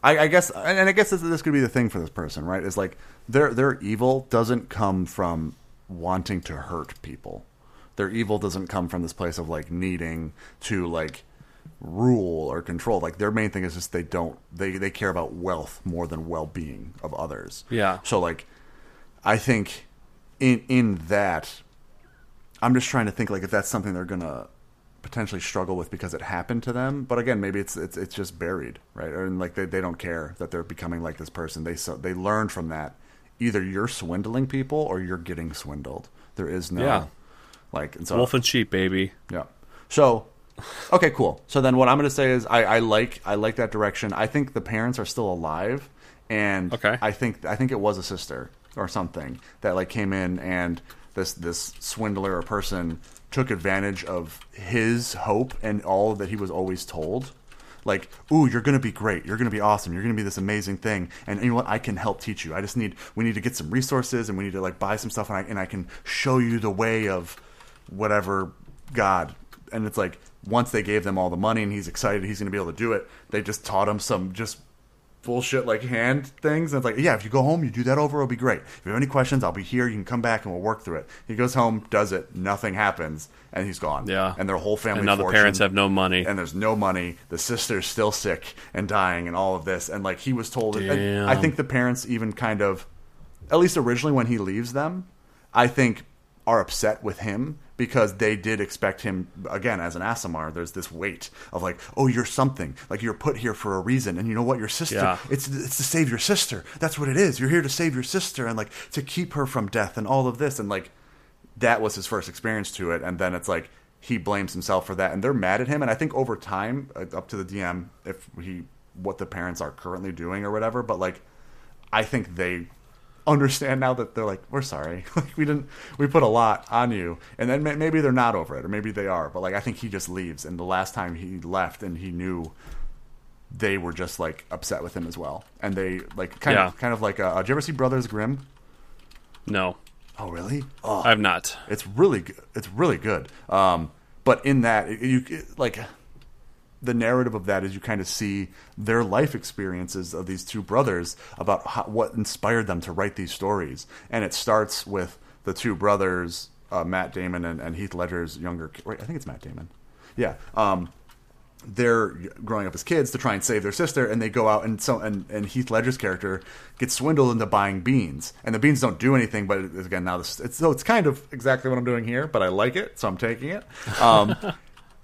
I, I guess and i guess this, this could be the thing for this person right is like their their evil doesn't come from wanting to hurt people their evil doesn't come from this place of like needing to like rule or control like their main thing is just they don't they they care about wealth more than well-being of others Yeah. so like i think in in that i'm just trying to think like if that's something they're gonna potentially struggle with because it happened to them but again maybe it's it's it's just buried right And like they, they don't care that they're becoming like this person they so they learned from that either you're swindling people or you're getting swindled there is no Yeah. like and so Wolf and sheep, baby. yeah. So, okay, cool. So then, what I'm going to say is, I, I like I like that direction. I think the parents are still alive, and Okay. I think I think it was a sister or something that like came in and this this swindler or person took advantage of his hope and all that he was always told. Like, ooh, you're gonna be great. You're gonna be awesome. You're gonna be this amazing thing. And you know what? I can help teach you. I just need we need to get some resources and we need to like buy some stuff and I and I can show you the way of whatever God. And it's like once they gave them all the money and he's excited he's going to be able to do it, they just taught him some just bullshit like hand things. And it's like, yeah, if you go home, you do that over, it'll be great. If you have any questions, I'll be here. You can come back and we'll work through it. He goes home, does it, nothing happens, and he's gone. Yeah. And their whole family. And now the parents have no money. and there's no money. The sister's still sick and dying, and all of this. And like he was told, and I think the parents even kind of, at least originally when he leaves them, I think are upset with him because they did expect him again as an Aasimar. There's this weight of like, oh, you're something. Like you're put here for a reason, and you know what? Your sister. Yeah. It's it's to save your sister. That's what it is. You're here to save your sister and like to keep her from death and all of this and like that was his first experience to it and then it's like he blames himself for that and they're mad at him and i think over time uh, up to the dm if he what the parents are currently doing or whatever. But like, I think they understand now that they're like, we're sorry, [LAUGHS] like we didn't, we put a lot on you, and then maybe they're not over it, or maybe they are. But like, I think he just leaves, and the last time he left, and he knew they were just like upset with him as well, and they like kind Yeah. of kind of like, uh, did you ever see Brothers Grimm? No, Oh, really? Oh, I've not. it's really good. It's really good. Um, but in that, you like the narrative of that is you kind of see their life experiences of these two brothers about how, what inspired them to write these stories, and it starts with the two brothers, uh, Matt Damon and, and Heath Ledger's younger. Wait, I think it's Matt Damon. Yeah. Um, they're growing up as kids to try and save their sister, and they go out and so and, and Heath Ledger's character gets swindled into buying beans, and the beans don't do anything. But again, now this it's so it's kind of exactly what I'm doing here, but I like it, so I'm taking it. Um,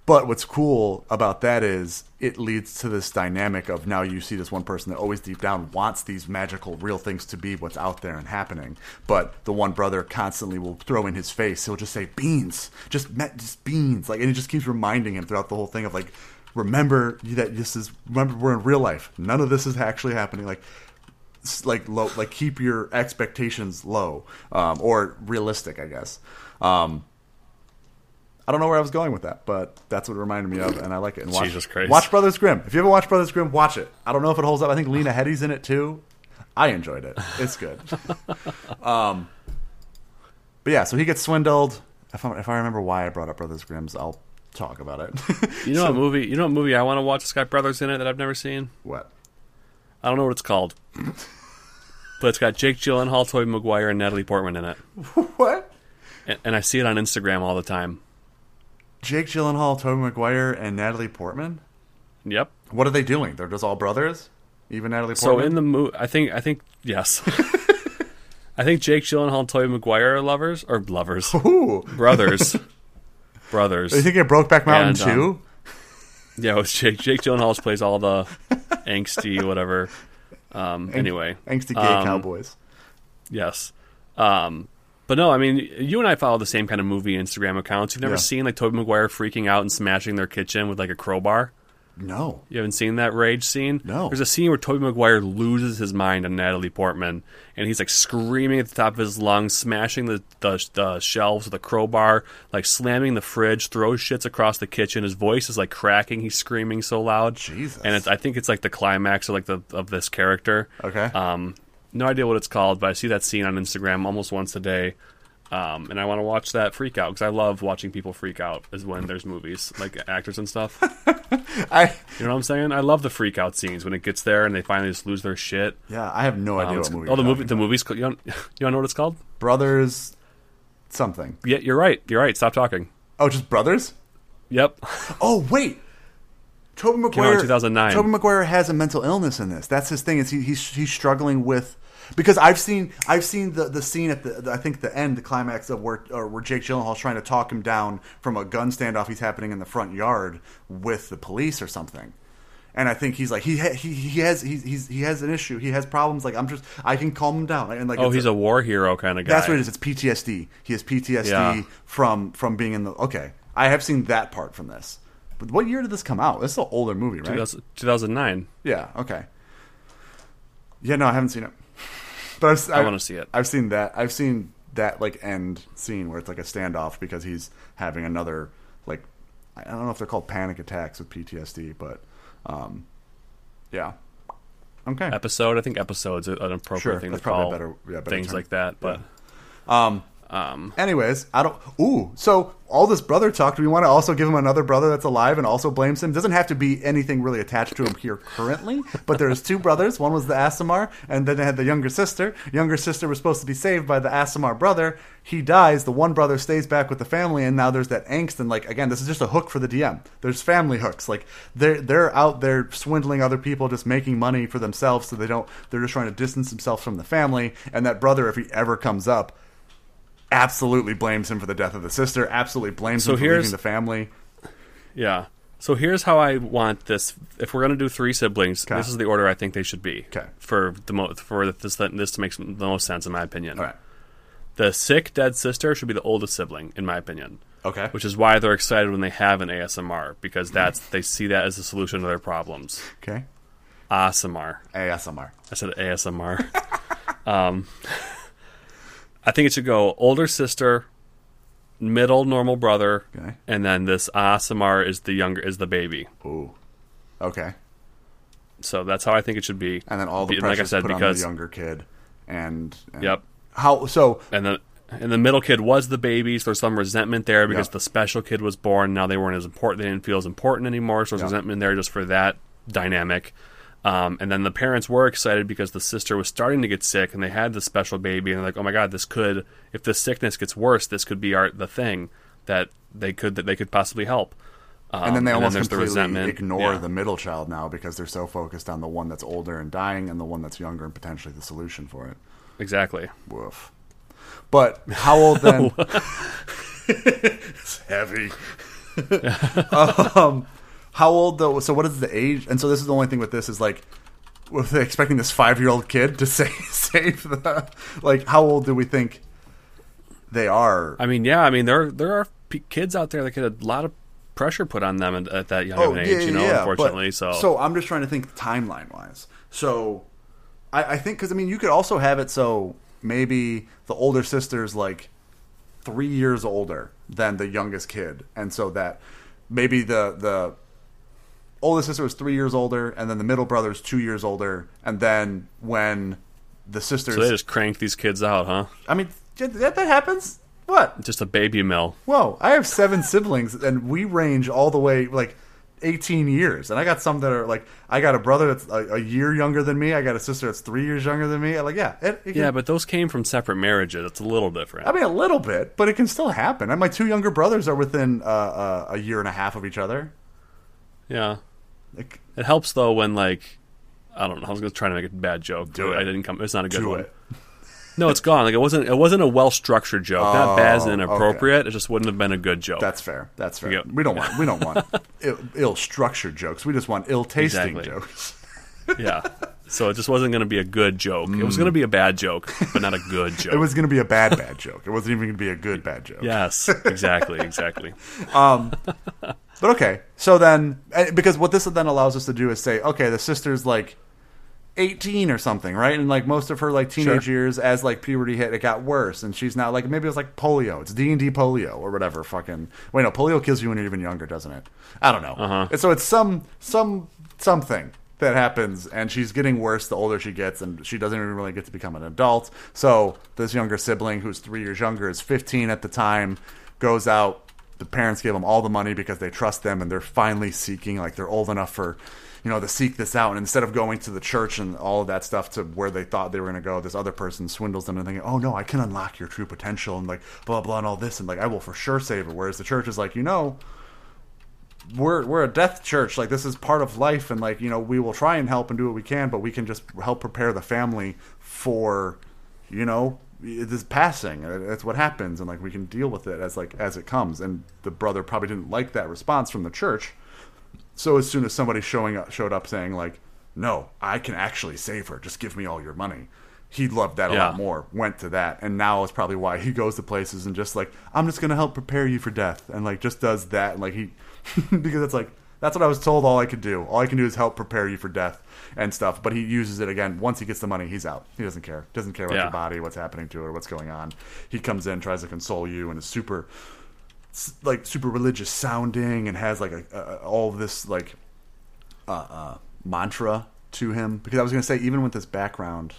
but what's cool about that is it leads to this dynamic of now you see this one person that always deep down wants these magical real things to be what's out there and happening, but the one brother constantly will throw in his face. He'll just say beans, just me- just beans, like, and it just keeps reminding him throughout the whole thing of like, remember that this is remember we're in real life. None of this is actually happening. Like like low like keep your expectations low um, or realistic i guess um, i don't know where i was going with that but that's what it reminded me of and i like it. And watch, Jesus Christ. watch brothers grimm. If you ever watch brothers grimm watch it. I don't know if it holds up. I think lena headey's in it too. I enjoyed it. It's good. [LAUGHS] Um, but yeah so he gets swindled. If I, if I remember why i brought up brothers grimm's i'll talk about it. You know [LAUGHS] what movie? You know what movie I want to watch? It's got brothers in it that I've never seen. what? I don't know what it's called, [LAUGHS] but it's got Jake Gyllenhaal, Tobey Maguire, and Natalie Portman in it, what? And, and I see it on Instagram all the time. Jake gyllenhaal tobey maguire and natalie portman Yep. What are they doing? They're just all brothers, even Natalie Portman. So in the movie, I think I think yes, [LAUGHS] I think Jake Gyllenhaal and Tobey Maguire are lovers or lovers, Ooh, brothers, [LAUGHS] brothers. you thinking of Brokeback Mountain And, um. Yeah, it was Jake. Jake Gyllenhaal plays all the angsty whatever. Um, anyway, Angsty gay um, cowboys. Yes. Um, but no, I mean, you and I follow the same kind of movie Instagram accounts. You've never Yeah. seen like Tobey Maguire freaking out and smashing their kitchen with like a crowbar. No, You haven't seen that rage scene? No. There's a scene where Tobey Maguire loses his mind on Natalie Portman, and he's like screaming at the top of his lungs, smashing the, the, the shelves with a crowbar, like slamming the fridge, throws shits across the kitchen. His voice is like cracking. He's screaming so loud. Jesus. And it's, I think it's like the climax of like the of this character. okay. Um, no idea what it's called, but I see that scene on Instagram almost once a day. Um, and I want to watch that freak out because I love watching people freak out is when there's movies like actors and stuff. [LAUGHS] I You know what I'm saying? I love the freak out scenes when it gets there and they finally just lose their shit. yeah, I have no idea Um, what it's- movie. oh, the movie, the movie's called. You don't, [LAUGHS] you don't know what it's called? Brothers, something. Yeah, you're right. You're right. Stop talking. Oh, just brothers. Yep. Oh wait, Tobey Came out in Maguire. 2009. Tobey Maguire has a mental illness in this. That's his thing. Is he, he's he's struggling with because I've seen I've seen the, the scene at the, the- I think the end the climax of where or where Jake Gyllenhaal's trying to talk him down from a gun standoff he's happening in the front yard with the police or something. And I think he's like he ha- he he has he's, he's he has an issue. He has problems. Like I'm just I can calm him down. And like Oh, he's a war hero kind of guy. that's what it is. It's PTSD. He has PTSD Yeah. from from being in the. Okay, I have seen that part from this. But what year did this come out? This is an older movie, right? 2000 2009. Yeah. Okay. Yeah. No, I haven't seen it. [LAUGHS] But I've, I wanna see it. I've seen that. I've seen that like end scene where it's like a standoff because he's having another like I don't know if they're called panic attacks with PTSD, but um, yeah. Okay. Episode. I think episode's an appropriate Sure, thing that's to probably call a better- yeah, better things term. like that. But Um. Um, Anyways, I don't. Ooh, so all this brother talk. Do we want to also give him another brother that's alive and also blames him? Doesn't have to be anything really attached to him here currently. But there's two brothers. One was the Aasimar, and then they had the younger sister. Younger sister was supposed to be saved by the Aasimar brother. He dies. The one brother stays back with the family, and now there's that angst. And like again, this is just a hook for the DM. There's family hooks. Like they're they're out there swindling other people, just making money for themselves, so they don't. They're just trying to distance themselves from the family. And that brother, if he ever comes up absolutely blames him for the death of the sister. Absolutely blames So him for leaving the family. yeah. So here's how I want this. If we're gonna do three siblings, Okay. this is the order I think they should be. Okay. For the mo- for this this to make the most sense in my opinion. All right. The sick dead sister should be the oldest sibling in my opinion. Okay. Which is why they're excited when they have an ASMR because that's they see that as the solution to their problems. okay. ASMR. ASMR. I said ASMR. [LAUGHS] um, I think it should go older sister, middle normal brother, Okay. and then this ASMR is the younger is the baby. Ooh. Okay. So that's how I think it should be. And then all the pressure like I said, because the younger kid. And, and Yep. How so? and the and the middle kid was the baby, so there's some resentment there because Yeah. the special kid was born. Now they weren't as important; they didn't feel as important anymore. So there's Yeah. resentment there just for that dynamic. Um, and then the parents were excited because the sister was starting to get sick, and they had the special baby, and they're like, "Oh my god, this could if the sickness gets worse, this could be our the thing that they could that they could possibly help." Um, and then they almost there's the completely resentment. ignore Yeah. the middle child now because they're so focused on the one that's older and dying and the one that's younger and potentially the solution for it. exactly. Woof. But how old then? [LAUGHS] [LAUGHS] it's heavy. [LAUGHS] um, how old though? So what is the age? And so this is the only thing with this is like, with expecting this five-year-old kid to [LAUGHS] save save the like, how old do we think they are? I mean, yeah, I mean there there are p- kids out there that get a lot of pressure put on them at, at that young oh, an age. you know, but- unfortunately. so so I'm just trying to think timeline wise. So I, I think because I mean you could also have it so maybe the older sister's like three years older than the youngest kid, and so that maybe the the oldest sister was three years older, and then the middle brother's two years older, and then when the sisters, so they just cranked these kids out, huh? I mean that, that happens. What? Just a baby mill. Whoa, I have seven siblings, and we range all the way like 18 years. And I got some that are like, I got a brother that's a, a year younger than me. I got a sister that's three years younger than me. I'm like, yeah, it, it can- Yeah, but those came from separate marriages. It's a little different. I mean, a little bit, but it can still happen. And my two younger brothers are within uh, uh, a year and a half of each other. yeah, Like, it helps though when like I don't know. I was gonna try to make a bad joke. Do it. I didn't come. It's not a good do one. it. No, it's gone. Like it wasn't. It wasn't a well structured joke. not bad oh, as Oh, inappropriate. It just wouldn't have been a good joke. That's fair. That's fair. We don't want we don't want [LAUGHS] Ill, ill-structured jokes. We just want ill-tasting Exactly. jokes. yeah. [LAUGHS] So it just wasn't going to be a good joke. It was going to be a bad joke, but not a good joke. [LAUGHS] It was going to be a bad bad joke. It wasn't even going to be a good bad joke. Yes, exactly, exactly. [LAUGHS] But okay, so then eh, because what this then allows us to do is say, okay, the sister's like eighteen or something, right? And like most of her like teenage Sure. years, as like puberty hit, it got worse, and she's now like maybe it was like polio. It's D and D polio or whatever. Fucking wait, no, polio kills you when you're even younger, doesn't it? I don't know. Uh-huh. And so it's some some something that happens, and she's getting worse the older she gets, and she doesn't even really get to become an adult. So this younger sibling, who's three years younger, is 15 at the time, goes out. The parents give them all the money because they trust them and they're finally seeking like they're old enough for you know to seek this out. And instead of going to the church and all of that stuff to where they thought they were going to go this other person swindles them and thinking oh no i can unlock your true potential and like blah blah and all this and like i will for sure save her. Whereas the church is like you know we're we're a death church. Like this is part of life and like you know we will try and help and do what we can but we can just help prepare the family for you know this passing. Uh, that's what happens and like we can deal with it as like as it comes. And the brother probably didn't like that response from the church. So as soon as somebody showing up showed up saying like no i can actually save her. Just give me all your money he loved that a Yeah. lot more went to that. And now is probably why he goes to places and just like i'm just gonna help prepare you for death and like just does that. And like he [LAUGHS] because it's like that's what i was told all i could do. All i can do is help prepare you for death and stuff. But he uses it again. Once he gets the money he's out. He doesn't care. Doesn't care about Yeah. your body what's happening to her what's going on. He comes in tries to console you and is super like super religious sounding and has like a, a all of this like uh, uh, mantra to him. Because I was going to say even with this background,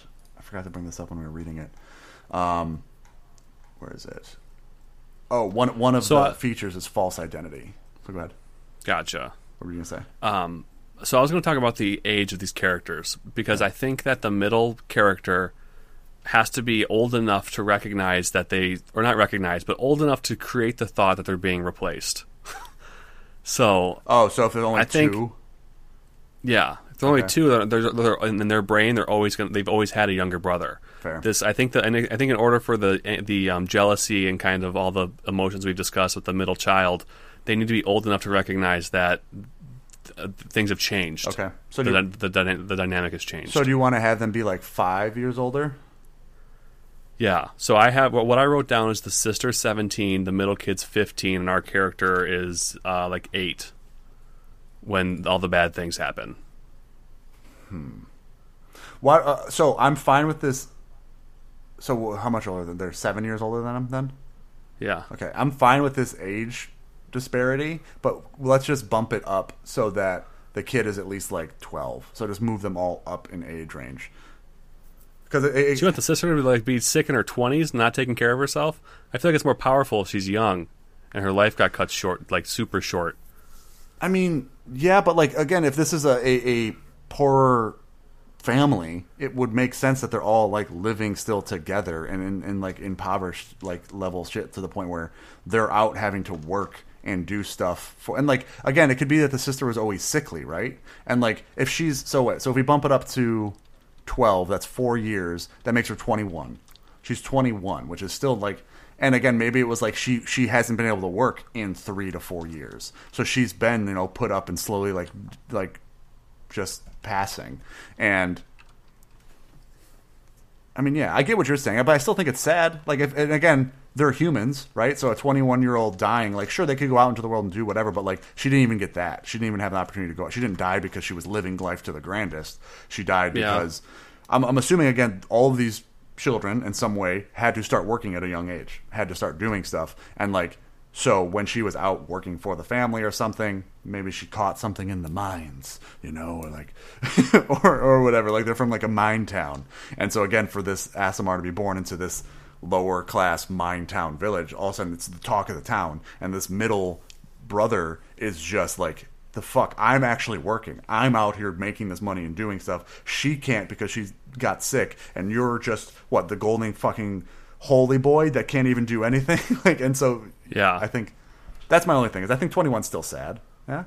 forgot to bring this up when we were reading it. Um, where is it? Oh, one one of So, the uh, features is false identity. So go ahead. Gotcha. What were you going to say? Um, so I was going to talk about the age of these characters because I think that the middle character has to be old enough to recognize that they, or not recognize, but old enough to create the thought that they're being replaced. [LAUGHS] so oh, so if there's only I think- two, yeah, if there only Okay. two. They're, they're, in their brain, They're always going. They've always had a younger brother. Fair. This, I think that, and I think in order for the the um, jealousy and kind of all the emotions we've discussed with the middle child, they need to be old enough to recognize that things have changed. Okay. So the, do- the, the, the dynamic has changed. so do you want to have them be like five years older? yeah. So I have what, what I wrote down is the sister seventeen, the middle kid's fifteen, and our character is uh, like eight when all the bad things happen. Why? Uh, so I'm fine with this. So how much older than they're seven years older than him then? Yeah. Okay, I'm fine with this age disparity, but let's just bump it up so that the kid is at least like 12. So just move them all up in age range. Because it, it, Do you want the sister to like be sick in her twenties, not taking care of herself? I feel like it's more powerful if she's young, and her life got cut short, like super short. I mean, yeah, but like again, if this is a, a, a poorer family, it would make sense that they're all like living still together and in, in like impoverished like level shit to the point where they're out having to work and do stuff for and like again, it could be that the sister was always sickly, right? And like if she's so what? So if we bump it up to twelve, that's four years. That makes her twenty one. She's twenty one, which is still like and again, maybe it was like she she hasn't been able to work in three to four years, so she's been you know put up and slowly like like just passing. And I mean, yeah, I get what you're saying, but I still think it's sad. Like, if, and again, they're humans, right? So a 21 year old dying, like, sure, they could go out into the world and do whatever, but like, she didn't even get that. She didn't even have an opportunity to go. out. She didn't die because she was living life to the grandest. She died Yeah. because I'm, I'm assuming again, all of these children in some way had to start working at a young age, had to start doing stuff, and like. So when she was out working for the family or something, maybe she caught something in the mines, you know, or like, [LAUGHS] or or whatever. Like they're from like a mine town, and so again, for this Aasimar to be born into this lower class mine town village, all of a sudden it's the talk of the town, and this middle brother is just like the fuck i'm actually working. I'm out here making this money and doing stuff. She can't because she's got sick. And you're just what the golden fucking holy boy that can't even do anything [LAUGHS] like and so Yeah. i think that's my only thing is i think 21's still sad yeah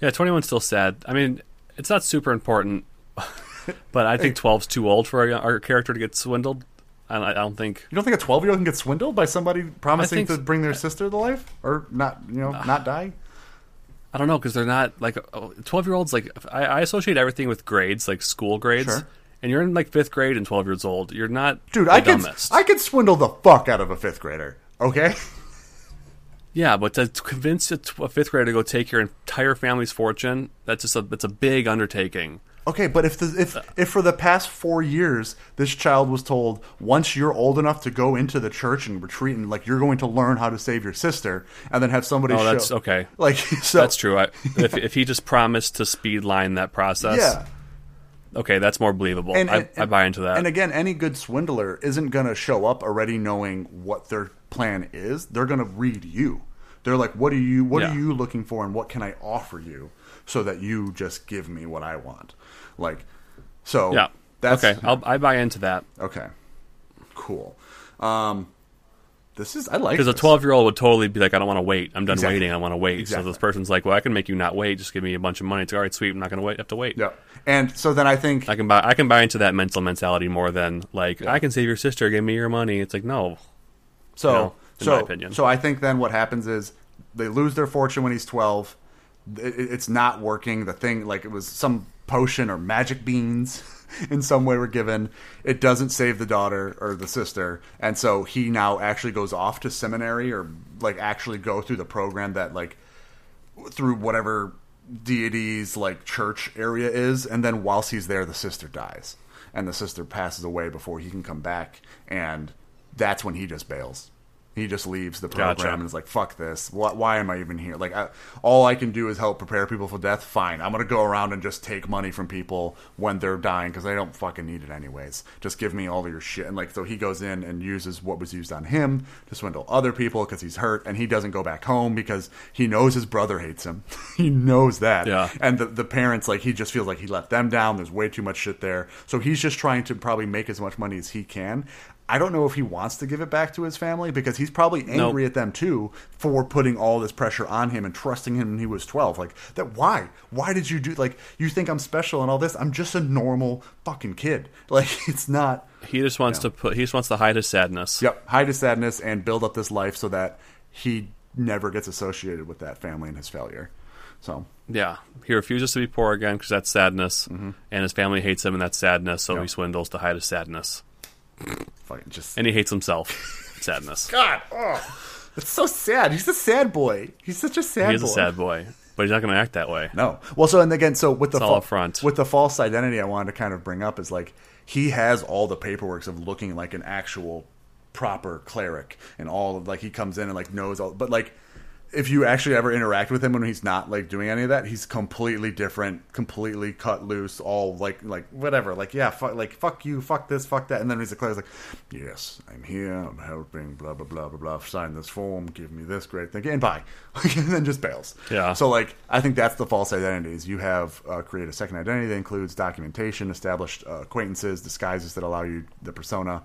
Yeah, 21's still sad. I mean, it's not super important, [LAUGHS] but I think 12's too old for our, our character to get swindled. I, I don't think. you don't think a 12 year old can get swindled by somebody promising to bring their sister to life or not you know not ah. die I don't know because they're not like 12 year olds. Like I, I associate everything with grades, like school grades. Sure. And you're in like fifth grade and 12 years old. You're not dude i could dumbest. i could swindle the fuck out of a fifth grader okay [LAUGHS] Yeah, but to, convince a, fifth grader to go take your entire family's fortune, that's just a that's a big undertaking. Okay, but if the if uh. if for the past four years this child was told once you're old enough to go into the church and retreat and like you're going to learn how to save your sister and then have somebody Oh, show that's okay. [LAUGHS] like [LAUGHS] so That's true. I, if if he just promised to speed line that process, yeah okay, that's more believable. and, I, I buy into that. and again any good swindler isn't going to show up already knowing what their plan is they're going to read you they're like what are you what Yeah. are you looking for and what can I offer you so that you just give me what I want like so yeah, that's okay. I'll, I buy into that okay cool um this is I like because a twelve year old would totally be like, I don't want to wait. I'm done Exactly. waiting. I want to wait. Exactly. So this person's like, well, I can make you not wait. Just give me a bunch of money. It's all right, sweet. I'm not going to wait. I Have to wait. Yeah. And so then I think I can buy. I can buy into that mental mentality more than like I can save your sister. Give me your money. It's like no. so you know, so my opinion. so I think then what happens is they lose their fortune when he's 12. It, it- it's not working. The thing like it was some potion or magic beans [LAUGHS] [LAUGHS] in some way were given. It doesn't save the daughter or the sister. And so he now actually goes off to seminary or like actually go through the program that like through whatever deity's like church area is and then whilst he's there the sister dies and the sister passes away before he can come back and that's when he just bails he just leaves the program Gotcha. and is like fuck this. Why, why am i even here? Like I, all i can do is help prepare people for death. Fine. I'm gonna go around and just take money from people when they're dying because i don't fucking need it anyways. Just give me all of your shit. And like so he goes in and uses what was used on him to swindle other people because he's hurt and he doesn't go back home because he knows his brother hates him. [LAUGHS] He knows that. Yeah. and the, the parents like he just feels like he let them down. There's way too much shit there. So he's just trying to probably make as much money as he can i don't know if he wants to give it back to his family because he's probably angry Nope. at them too for putting all this pressure on him and trusting him when he was 12 like that why why did you do like you think i'm special and all this i'm just a normal fucking kid [LAUGHS] like it's not He just wants to put. He just wants to hide his sadness. Yep, hide his sadness and build up this life so that he never gets associated with that family and his failure. So Yeah, he refuses to be poor again because that's sadness, Mm-hmm. and his family hates him, and that's sadness. So Yep. he swindles to hide his sadness, fucking just and he hates himself. [LAUGHS] sadness. God, oh, it's so sad. He's a sad boy. He's such a sad He's a sad boy. but he's not going to act that way. No. Well, so and again, so with the all up front. with the false identity, I wanted to kind of bring up is like he has all the paperwork of looking like an actual proper cleric and all of like he comes in and like knows all, but like if you actually ever interact with him when he's not like doing any of that, he's completely different, completely cut loose, all like like whatever, like yeah, fuck, like fuck you, fuck this, fuck that, and then he's cleric's like, yes, I'm here, I'm helping, blah blah blah blah blah, sign this form, give me this great thing, and bye, [LAUGHS] and then just bails. Yeah. So like I think that's the false identities. You have uh, create a second identity that includes documentation, established uh, acquaintances, disguises that allow you the persona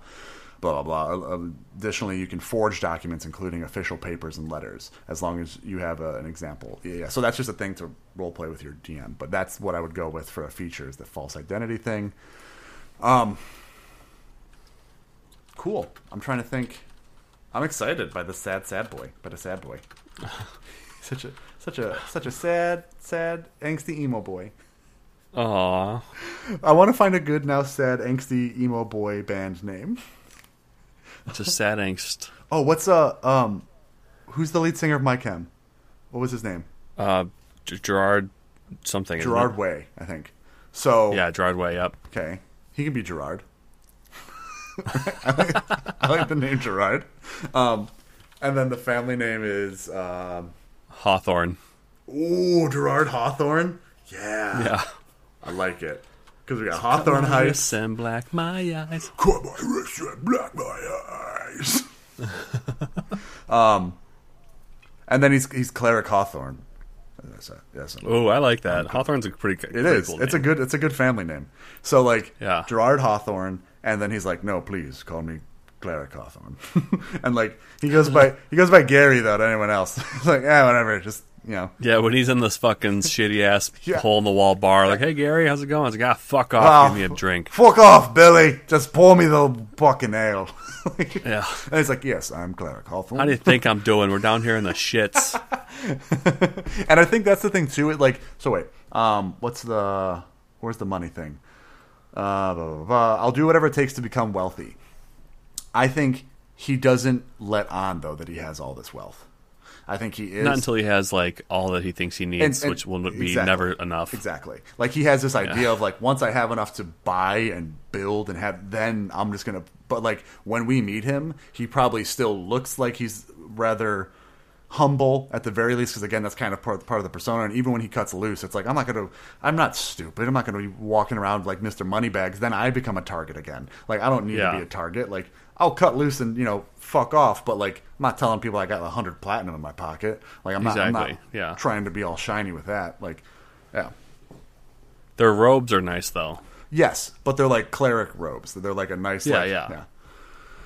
blah blah blah. Uh, Additionally, you can forge documents, including official papers and letters, as long as you have a, an example. Yeah, yeah. So that's just a thing to role play with your DM. But that's what I would go with for a feature is the false identity thing. Um, cool. I'm trying to think. I'm excited by the sad, sad boy. By the sad boy. [LAUGHS] such a such a such a sad, sad, angsty emo boy. Aw. I want to find a good now sad angsty emo boy band name. It's a sad angst. Oh, what's uh um, who's the lead singer of My Chem? What was his name? Uh, G- Gerard something. Gerard? Way, I think. So Yeah, Gerard Way up. okay, he can be Gerard. I, [LAUGHS] like, I like the name Gerard. Um, and then the family name is um, Hawthorne. ooh Gerard Hawthorne. Yeah, Yeah. I like it because we got Hawthorne Heights. and black my eyes. Come on, restaurant, black my eyes. [LAUGHS] um, and then he's he's Cleric Hawthorne. That's a, yes, Oh, I like that. Hawthorne's a pretty. It is. it's a good. It's a good family name. So like, Yeah. Gerard Hawthorne, and then he's like, no, please call me Cleric Hawthorne. [LAUGHS] and like he goes by he goes by Gary though to anyone else. [LAUGHS] Like, yeah, whatever. Just you know. Yeah, when he's in this fucking [LAUGHS] shitty ass [LAUGHS] Yeah. hole in the wall bar, like, "Hey Gary, how's it going?" It's like, "Ah, fuck off, "Ah, give me a drink." Fuck off, Billy. Just pour me the fucking ale. [LAUGHS] Yeah. And he's like, yes, I'm Cleric Hawthorne. How do you think I'm doing? We're down here in the shits. and I think that's the thing too. It like so. Wait, um, what's the where's the money thing? Uh, blah, blah, blah. I'll do whatever it takes to become wealthy. I think he doesn't let on though that he has all this wealth. I think he is Not until he has like all that he thinks he needs, And- and- which will be exactly. never enough. Exactly. Like he has this idea of like once I have enough to buy and build and have, then I'm just gonna. But like when we meet him, he probably still looks like he's rather humble at the very least because again that's kind of part, part of the persona and even when he cuts loose it's like i'm not gonna i'm not stupid i'm not gonna be walking around like mr moneybags then i become a target again like i don't need Yeah. to be a target like i'll cut loose and you know fuck off but like i'm not telling people i got a hundred platinum in my pocket like i'm not, I'm not yeah. trying to be all shiny with that like yeah Their robes are nice though. Yes, but they're like cleric robes. They're like a nice, Yeah, like, yeah. yeah,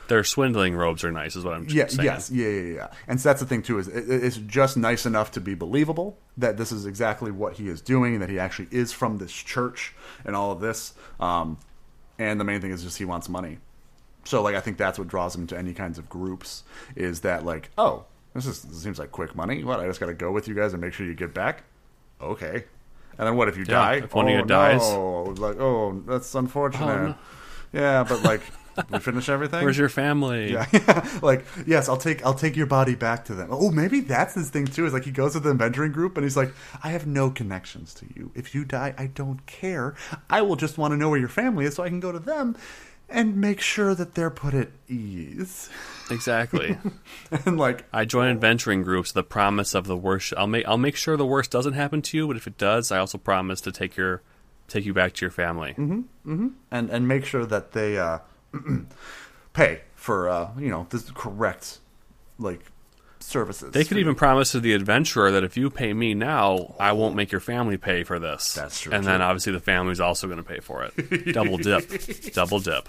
Their swindling robes are nice, is what I'm yeah, saying. yes, yeah, yeah, yeah. And so that's the thing too is it, it's just nice enough to be believable that this is exactly what he is doing, and that he actually is from this church and all of this. Um, and the main thing is just he wants money. So like I think that's what draws them to any kinds of groups is that like oh this is this seems like quick money. What I just got to go with you guys and make sure you get back. Okay. And then what if you Yeah, die? if one of oh, you dies. no. like oh that's unfortunate. Oh, no. Yeah, but like [LAUGHS] we finish everything. Where's your family? [LAUGHS] Yeah, like yes, I'll take I'll take your body back to them. Oh, maybe that's his thing too. Is like he goes to the mentoring group and he's like, I have no connections to you. If you die, I don't care. I will just want to know where your family is so I can go to them and make sure that they're put at ease. Exactly. [LAUGHS] and like, I join adventuring groups. The promise of the worst. I'll make. I'll make sure the worst doesn't happen to you. But if it does, I also promise to take your, take you back to your family. and and make sure that they uh, [CLEARS THROAT] pay for uh, you know the correct like services. They could even promise to the adventurer that if you pay me now, I won't make your family pay for this. That's true, And then obviously the family's also going to pay for it. [LAUGHS] Double dip. Double dip.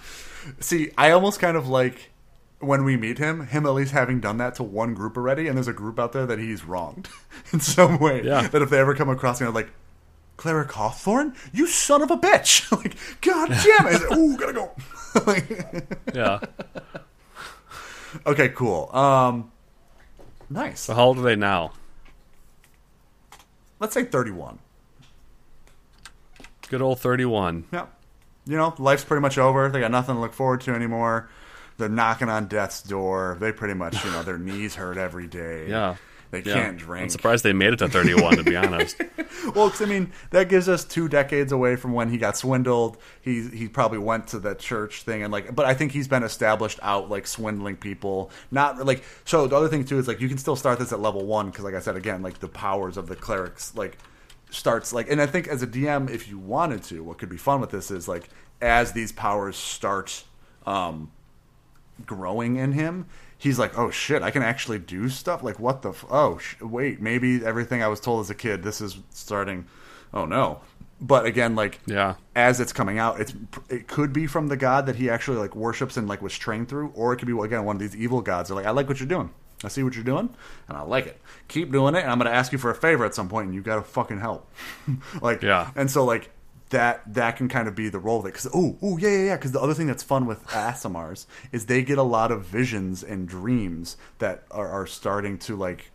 See, I almost kind of like when we meet him, him at least having done that to one group already, and there's a group out there that he's wronged [LAUGHS] in some way. Yeah. That if they ever come across me, they're like, Cleric Hawthorne? You son of a bitch! [LAUGHS] like, God damn it! Ooh, gotta go. Yeah. okay, cool. Um, nice. So how old are they now? Let's say 31. Good old thirty-one. Yeah. You know, life's pretty much over. They got nothing to look forward to anymore. They're knocking on death's door. They pretty much, you know, their [LAUGHS] knees hurt every day. Yeah. They Yeah. can't drink. I'm surprised they made it to 31. to be [LAUGHS] honest. Well, 'cause, I mean, that gives us two decades away from when he got swindled. He he probably went to the church thing and like, but I think he's been established out like swindling people. Not like so. The other thing too is like you can still start this at level one because, like I said again, like the powers of the clerics like starts like, and I think as a DM, if you wanted to, what could be fun with this is like as these powers start. um growing in him, he's like, "Oh shit, I can actually do stuff." Like, what the? F- oh, sh- wait, maybe everything I was told as a kid, this is starting. Oh no! But again, like, Yeah. as it's coming out, it's it could be from the god that he actually like worships and like was trained through, or it could be again one of these evil gods. They're like, "I like what you're doing. I see what you're doing, and I like it. Keep doing it, and I'm going to ask you for a favor at some point, and you got to fucking help." [LAUGHS] like, Yeah. and so like that that can kind of be the role of it. Because oh oh yeah yeah yeah. Because the other thing that's fun with Aasimars is they get a lot of visions and dreams that are, are starting to like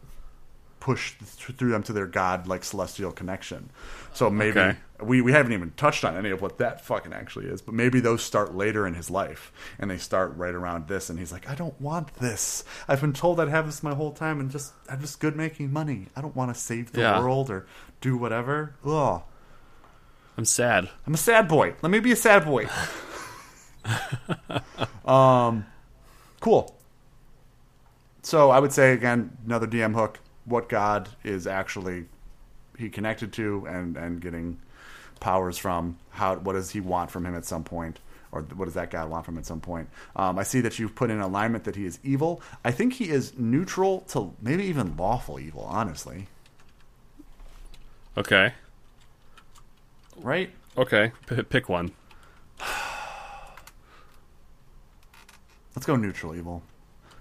push th- through them to their god like celestial connection. So maybe Okay. we, we haven't even touched on any of what that fucking actually is but maybe those start later in his life and they start right around this and he's like i don't want this. I've been told i'd have this my whole time and just i'm just good making money. I don't want to save the Yeah. world or do whatever. Ugh I'm sad. I'm a sad boy. Let me be a sad boy. um, cool. So I would say again, another DM hook. What god is actually he connected to and and getting powers from? How what does he want from him at some point? Or what does that god want from him at some point? Um, I see that you've put in alignment that he is evil. I think he is neutral to maybe even lawful evil. Honestly, Okay. Right? Okay. P- pick one. [SIGHS] Let's go neutral evil.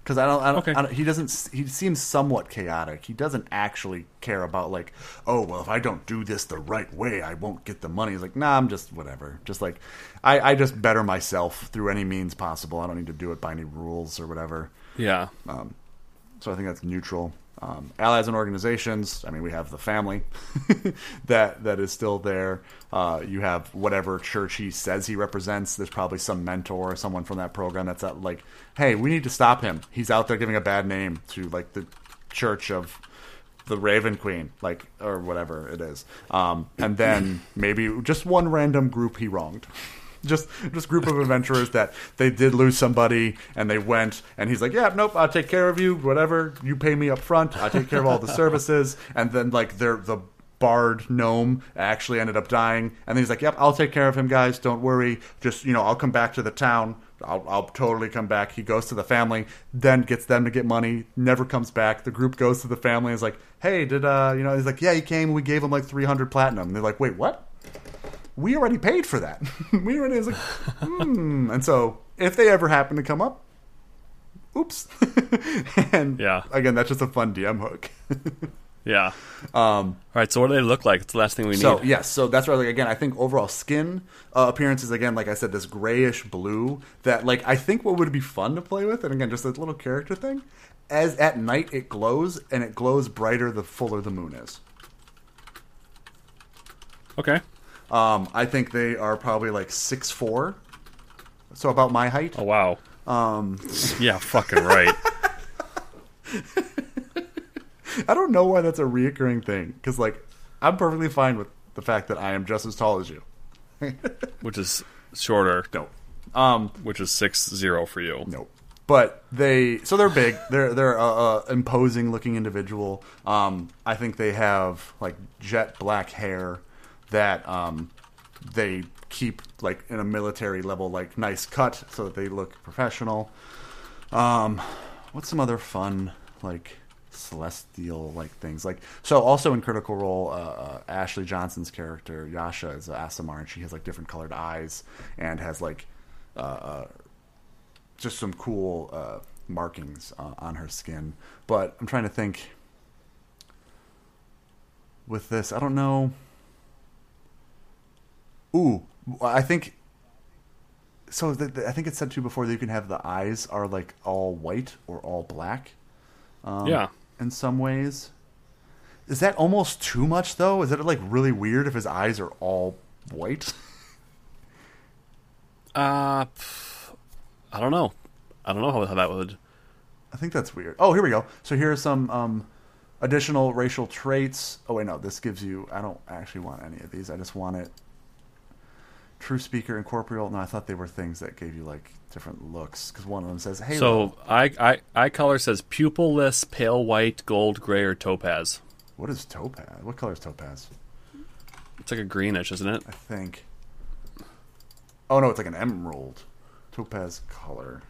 Because I don't, I don't, Okay. I don't, he doesn't. He seems somewhat chaotic. He doesn't actually care about like, oh well, if I don't do this the right way, I won't get the money. He's like, nah, I'm just whatever. Just like, I, I just better myself through any means possible. I don't need to do it by any rules or whatever. Yeah. Um, So I think that's neutral. Um, allies and organizations. I mean, we have the family [LAUGHS] that that is still there. Uh, you have whatever church he says he represents. There's probably some mentor or someone from that program that's at, like, hey, we need to stop him. He's out there giving a bad name to like the church of the Raven Queen, like or whatever it is. Um, and then maybe just one random group he wronged. [LAUGHS] [LAUGHS] Just, just group of adventurers that they did lose somebody and they went and he's like, yeah, nope, I'll take care of you, whatever. You pay me up front, I take care of all the [LAUGHS] services. And then like they're the bard gnome actually ended up dying, and then he's like, yep, I'll take care of him, guys. Don't worry. Just you know, I'll come back to the town. I'll, I'll totally come back. He goes to the family, then gets them to get money. Never comes back. The group goes to the family. and is like, hey, did uh, you know? He's like, yeah, he came. We gave him like three hundred platinum. And they're like, wait, what? We already paid for that. [LAUGHS] we already was like, hmm. And so if they ever happen to come up, oops. [LAUGHS] and Yeah. again, that's just a fun DM hook. [LAUGHS] Yeah. Um. All right. So what do they look like? It's the last thing we need. So yes, so that's why like again, I think overall skin uh, appearance is again like I said, this grayish blue that like I think what would be fun to play with, and again, just a little character thing. As at night it glows, and it glows brighter the fuller the moon is. Okay. Um, I think they are probably like six four, so about my height. Oh wow. Um. Yeah. Fucking right. [LAUGHS] I don't know why that's a reoccurring thing because like I'm perfectly fine with the fact that I am just as tall as you. [LAUGHS] Which is shorter. No, um, Which is six zero for you. Nope. But they so they're big. They're they're a, a imposing looking individual. Um, I think they have like jet black hair that um, they keep like in a military level, like nice cut, so that they look professional. Um, what's some other fun like celestial like things like so also in critical role uh, uh, ashley johnson's character yasha is a aasimar and she has like different colored eyes and has like uh, uh, just some cool uh, markings uh, on her skin. But I'm trying to think with this. I don't know. Ooh, I think. So the, the- I think it said too before that you can have the eyes are like all white or all black. Um, Yeah. In some ways, is that almost too much though? Is that like really weird if his eyes are all white? [LAUGHS] Uh. I don't know. I don't know how, how that would. I think that's weird. Oh, here we go. So here are some um, Additional racial traits. Oh wait, no. This gives you. I don't actually want any of these. I just want it. True speaker, incorporeal. No, I thought they were things that gave you like different looks. Because one of them says Halo. So eye, eye eye color says pupilless, pale white, gold, gray, or topaz. what is topaz? What color is topaz? It's like a greenish, isn't it? I think. Oh no, it's like an emerald. Topaz color.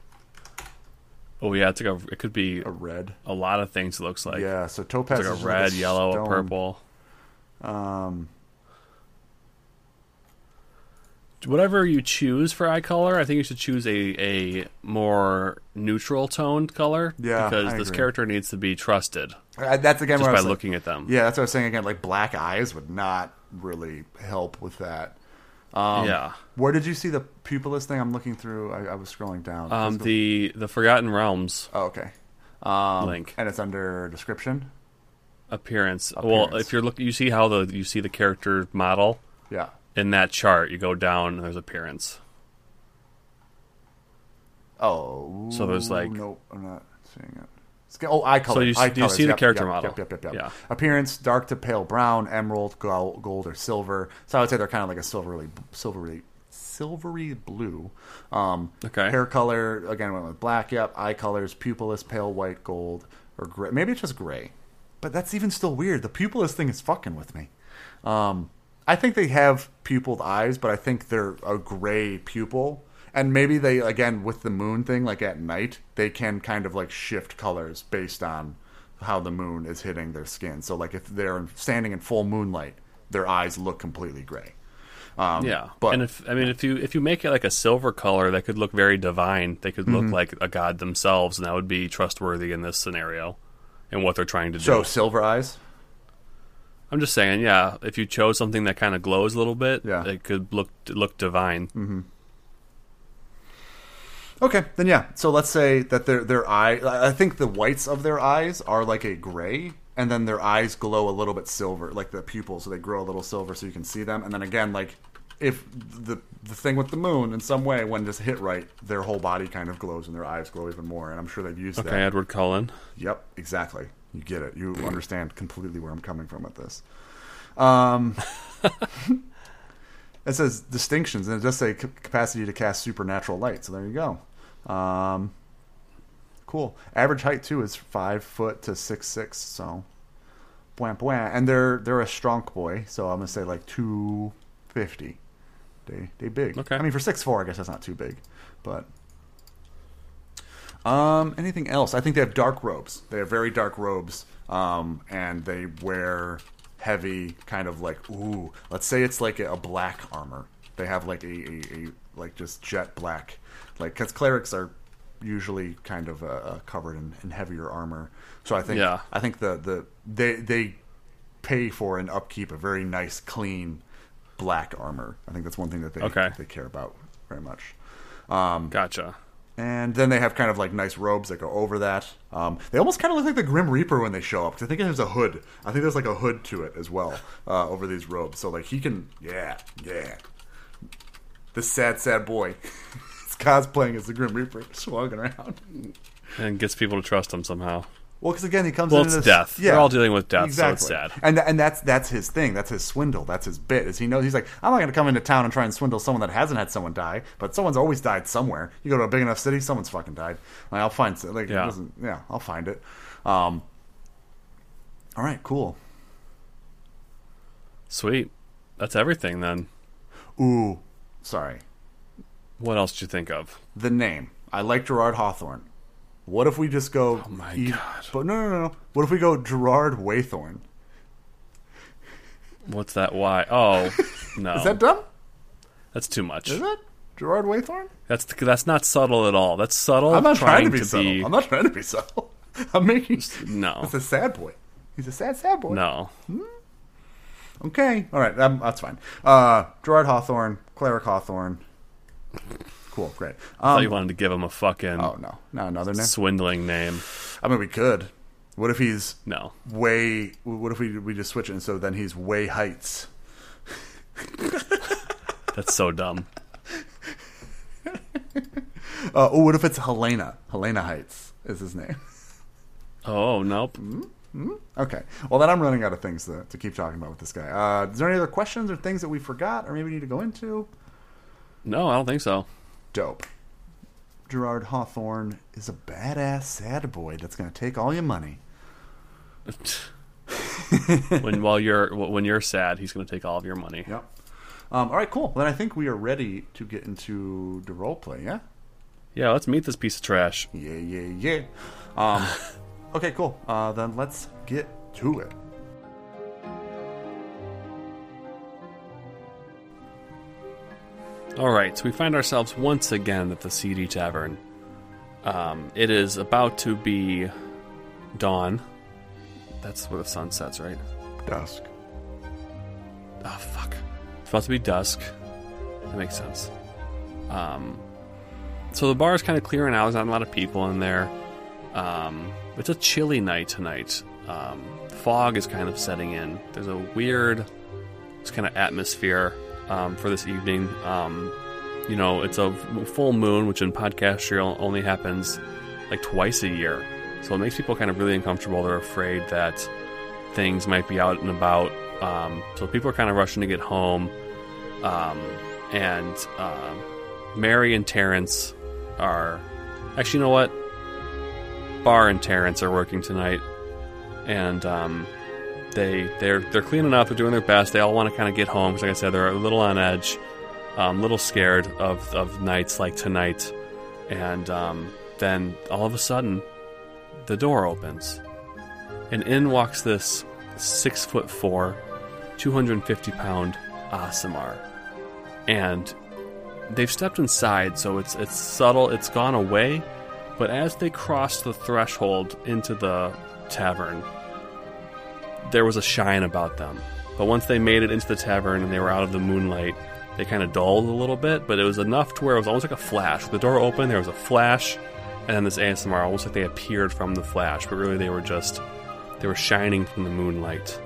Oh yeah, it's like a. It could be A red. a lot of things. It looks like yeah, so topaz it's like is a red, yellow, a stone. purple. Um, Whatever you choose for eye color, I think you should choose a a more neutral toned color. Yeah, because I this agree. character needs to be trusted I- that's again just by looking at them. Yeah, that's what I was saying again. Like black eyes would not really help with that. Um, yeah. Where did you see the pupilless thing? I'm looking through. I, I was scrolling down. Um, the the Forgotten Realms oh, okay. Um, Link. and it's under description. appearance. Well, if you're looking, you see how the you see the character model Yeah. In that chart. You go down, and there's appearance. Oh. So there's, like- Nope, I'm not seeing it. Sca- Oh, eye color. So you eye you colors. see the Yep, character yep, model. Yep, yep, yep, yep. Yeah. Appearance: dark to pale brown, emerald, gold, gold or silver. So I would say they're kind of like a silvery, silvery, silvery blue. Um, Okay. Hair color again went with black. Yep. Eye colors: pupilless, pale white, gold, or gray. Maybe it's just gray, but that's even still weird. The pupilless thing is fucking with me. Um, I think they have pupilled eyes, but I think they're a gray pupil. And maybe they, again, with the moon thing, like at night, they can kind of like shift colors based on how the moon is hitting their skin. So, like if they're standing in full moonlight, their eyes look completely gray. Um, Yeah, but and if I mean if you if you make it like a silver color, that could look very divine. They could Mm-hmm. look like a god themselves, and that would be trustworthy in this scenario, and what they're trying to do. so silver eyes. I'm just saying, yeah, if you chose something that kind of glows a little bit, Yeah. it could look look divine. Mm-hmm. Okay, then yeah. So let's say that their their eye. I think the whites of their eyes are like a gray, and then their eyes glow a little bit silver, like the pupils, so they grow a little silver, so you can see them. And then again, like if the the thing with the moon, in some way, when just hit right, their whole body kind of glows, and their eyes glow even more. And I'm sure they've used Okay, that. Edward Cullen. Yep, exactly. You get it. You understand completely where I'm coming from with this. Um, [LAUGHS] it says distinctions, and it does say ca- capacity to cast supernatural light. So there you go. Um, cool. Average height too is five foot to six six. So, bwah, bwah. and they're they're a strong boy. So I'm gonna say like two fifty. They they big. Okay. I mean for six four, I guess that's not too big, but um, anything else? I think they have dark robes. They have very dark robes, um, and they wear heavy, kind of like ooh. Let's say it's like a, a black armor. They have like a, a, a like just jet black, like because clerics are usually kind of uh, uh, covered in, in heavier armor. So I think Yeah. I think the the they they pay for and upkeep a very nice, clean black armor. I think that's one thing that they Okay. they care about very much. Um, Gotcha. And then they have kind of like nice robes that go over that. Um, they almost kind of look like the Grim Reaper when they show up. 'cause I think there's a hood. I think there's like a hood to it as well uh, over these robes. So like he can, yeah, yeah. This sad, sad boy. [LAUGHS] He's cosplaying as the Grim Reaper, [LAUGHS] just walking around. And gets people to trust him somehow. Well, because again, he comes. Well, into it's this, death. They're all dealing with death, exactly. so it's sad. And and that's that's his thing. That's his swindle. That's his bit. Is he knows he's like, I'm not going to come into town and try and swindle someone that hasn't had someone die, but someone's always died somewhere. You go to a big enough city, someone's fucking died. Like I'll find like it Yeah. doesn't- yeah, I'll find it. Um. All right, cool. Sweet. That's everything then. Ooh, sorry. What else did you think of? The name. I like Gerard Hawthorne. What if we just go? Oh my God. But no, no, no. What if we go Gerard Waythorn? What's that? Why? Oh, [LAUGHS] no. Is that dumb? that's too much. Is it Gerard Waythorn? That's that's not subtle at all. That's subtle. I'm not trying, to be to subtle. be- I'm not trying to be [LAUGHS] subtle. I'm making. No. It's a sad boy. He's a sad, sad boy. No. Okay. All right. Um, that's fine. Uh, Gerard Hawthorne, Cleric Hawthorne. Cool. Great. I thought Um, you wanted to give him a fucking oh no, not another name. swindling name. I mean, we could. What if he's No. way? What if we we just switch it and so then he's way heights? [LAUGHS] That's so dumb. [LAUGHS] Uh, oh, what if it's Helena? Helena Heights is his name. Oh nope. Hmm? Okay. Well, then I'm running out of things to, to keep talking about with this guy. Uh, is there any other questions or things that we forgot or maybe need to go into? No, I don't think so. Dope. Gerard Hawthorne is a badass sad boy that's going to take all your money. [LAUGHS] when while you're when you're sad, he's going to take all of your money. Yep. Um, all right, cool. Then I think we are ready to get into the role play. Yeah. Yeah, let's meet this piece of trash. Yeah, yeah, yeah. Um, [LAUGHS] okay, cool. Uh, then let's get to it. All right, so we find ourselves once again at the CD Tavern. Um, it is about to be dawn. That's where the sun sets, right? Dusk. Oh, fuck. It's about to be dusk. That makes sense. Um, so the bar is kind of clearing out. There's not a lot of people in there. Um, it's a chilly night tonight. Um, fog is kind of setting in. There's a weird, just kind of atmosphere um, for this evening. Um, you know, it's a full moon, which in Podcastria only happens like twice a year. So it makes people kind of really uncomfortable. They're afraid that things might be out and about. Um, so people are kind of rushing to get home. Um, and uh, Mary and Terrence are actually, you know what? Bar and Terrence are working tonight, and um, they they're they're cleaning up. They're doing their best. They all want to kind of get home because, like I said, they're a little on edge, a um, little scared of of nights like tonight. And um, then all of a sudden, the door opens, and in walks this six foot four, two hundred and fifty pound Aasimar, and they've stepped inside, so it's it's subtle. It's gone away, but as they cross the threshold into the tavern, there was a shine about them. But once they made it into the tavern and they were out of the moonlight, they kind of dulled a little bit. But it was enough to where it was almost like a flash. The door opened, there was a flash, and then this Aasimar, almost like they appeared from the flash, but really they were just they were shining from the moonlight.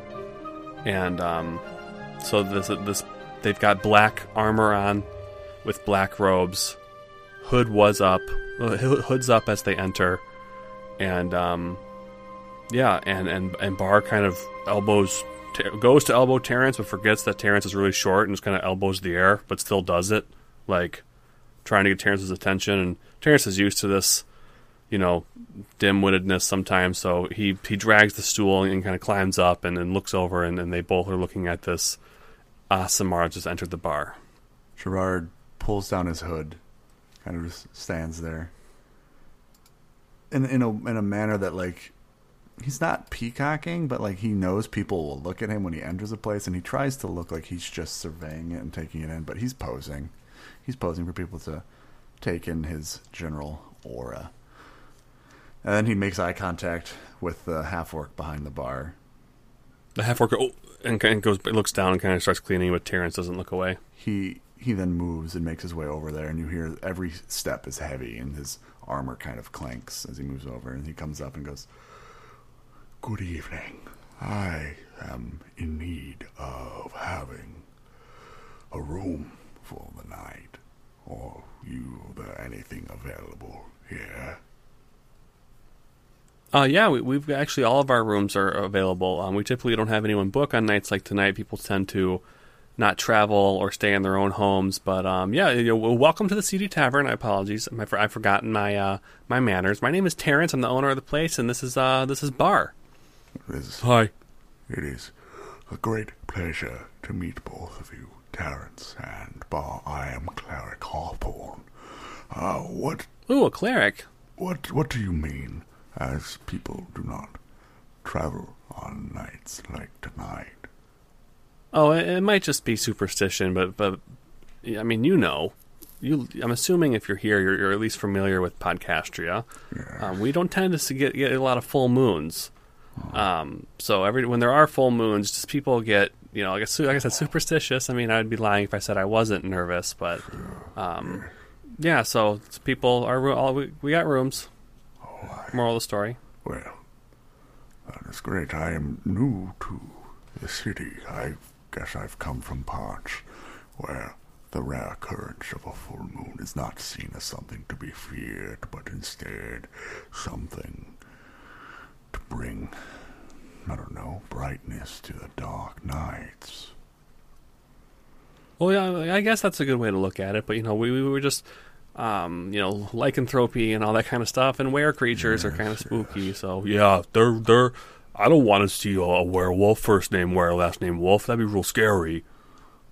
And um, so this this they've got black armor on with black robes. Hood was up. Hood's up as they enter, and um, yeah, and and and Bar kind of elbows goes to elbow Terrence, but forgets that Terrence is really short and just kind of elbows the air, but still does it, like trying to get Terrence's attention. And Terrence is used to this, you know, dim-wittedness sometimes, so he he drags the stool and kind of climbs up and then looks over, and, and they both are looking at this. Aasimar just entered the bar. Gerard pulls down his hood, kind of just stands there, in in a in a manner that like he's not peacocking, but like he knows people will look at him when he enters a place, and he tries to look like he's just surveying it and taking it in, but he's posing. He's posing for people to take in his general aura. And then he makes eye contact with the half orc behind the bar. The half orc oh, and kind of goes, looks down and kind of starts cleaning, but Terrence doesn't look away. He he then moves and makes his way over there, and you hear every step is heavy, and his armor kind of clanks as he moves over, and he comes up and goes, Good evening. I am in need of having a room for the night. Or you there anything available here? Uh, yeah, we, we've actually all of our rooms are available. Um, we typically don't have anyone book on nights like tonight. People tend to not travel or stay in their own homes. But um, yeah, you know, welcome to the CD Tavern. I apologize, I've forgotten my uh, my manners. My name is Terrence. I'm the owner of the place, and this is uh, this is Bar. Hi. it is a great pleasure to meet both of you, Terrence and Bar. I am Cleric Hawthorne. Uh, what Ooh, a cleric. what what do you mean, as people do not travel on nights like tonight? Oh, it, it might just be superstition, but but I mean, you know, you. I'm assuming if you're here, you're, you're at least familiar with Podcastria. Yes. Um, we don't tend to get get a lot of full moons. Um, so every when there are full moons, just people get you know, like I, like I said, superstitious. I mean, I'd be lying if I said I wasn't nervous, but um, yeah. So people are all we, we got rooms. Moral of the story. Well, that is great. I am new to the city. I guess I've come from parts where the rare occurrence of a full moon is not seen as something to be feared, but instead something to bring I don't know, brightness to the dark nights. Well, yeah, I guess that's a good way to look at it. But you know, we, we were just, um, you know, lycanthropy and all that kind of stuff, and were creatures are kind of spooky. So yeah, they're they're. I don't want to see a werewolf, first name were, last name wolf. That'd be real scary.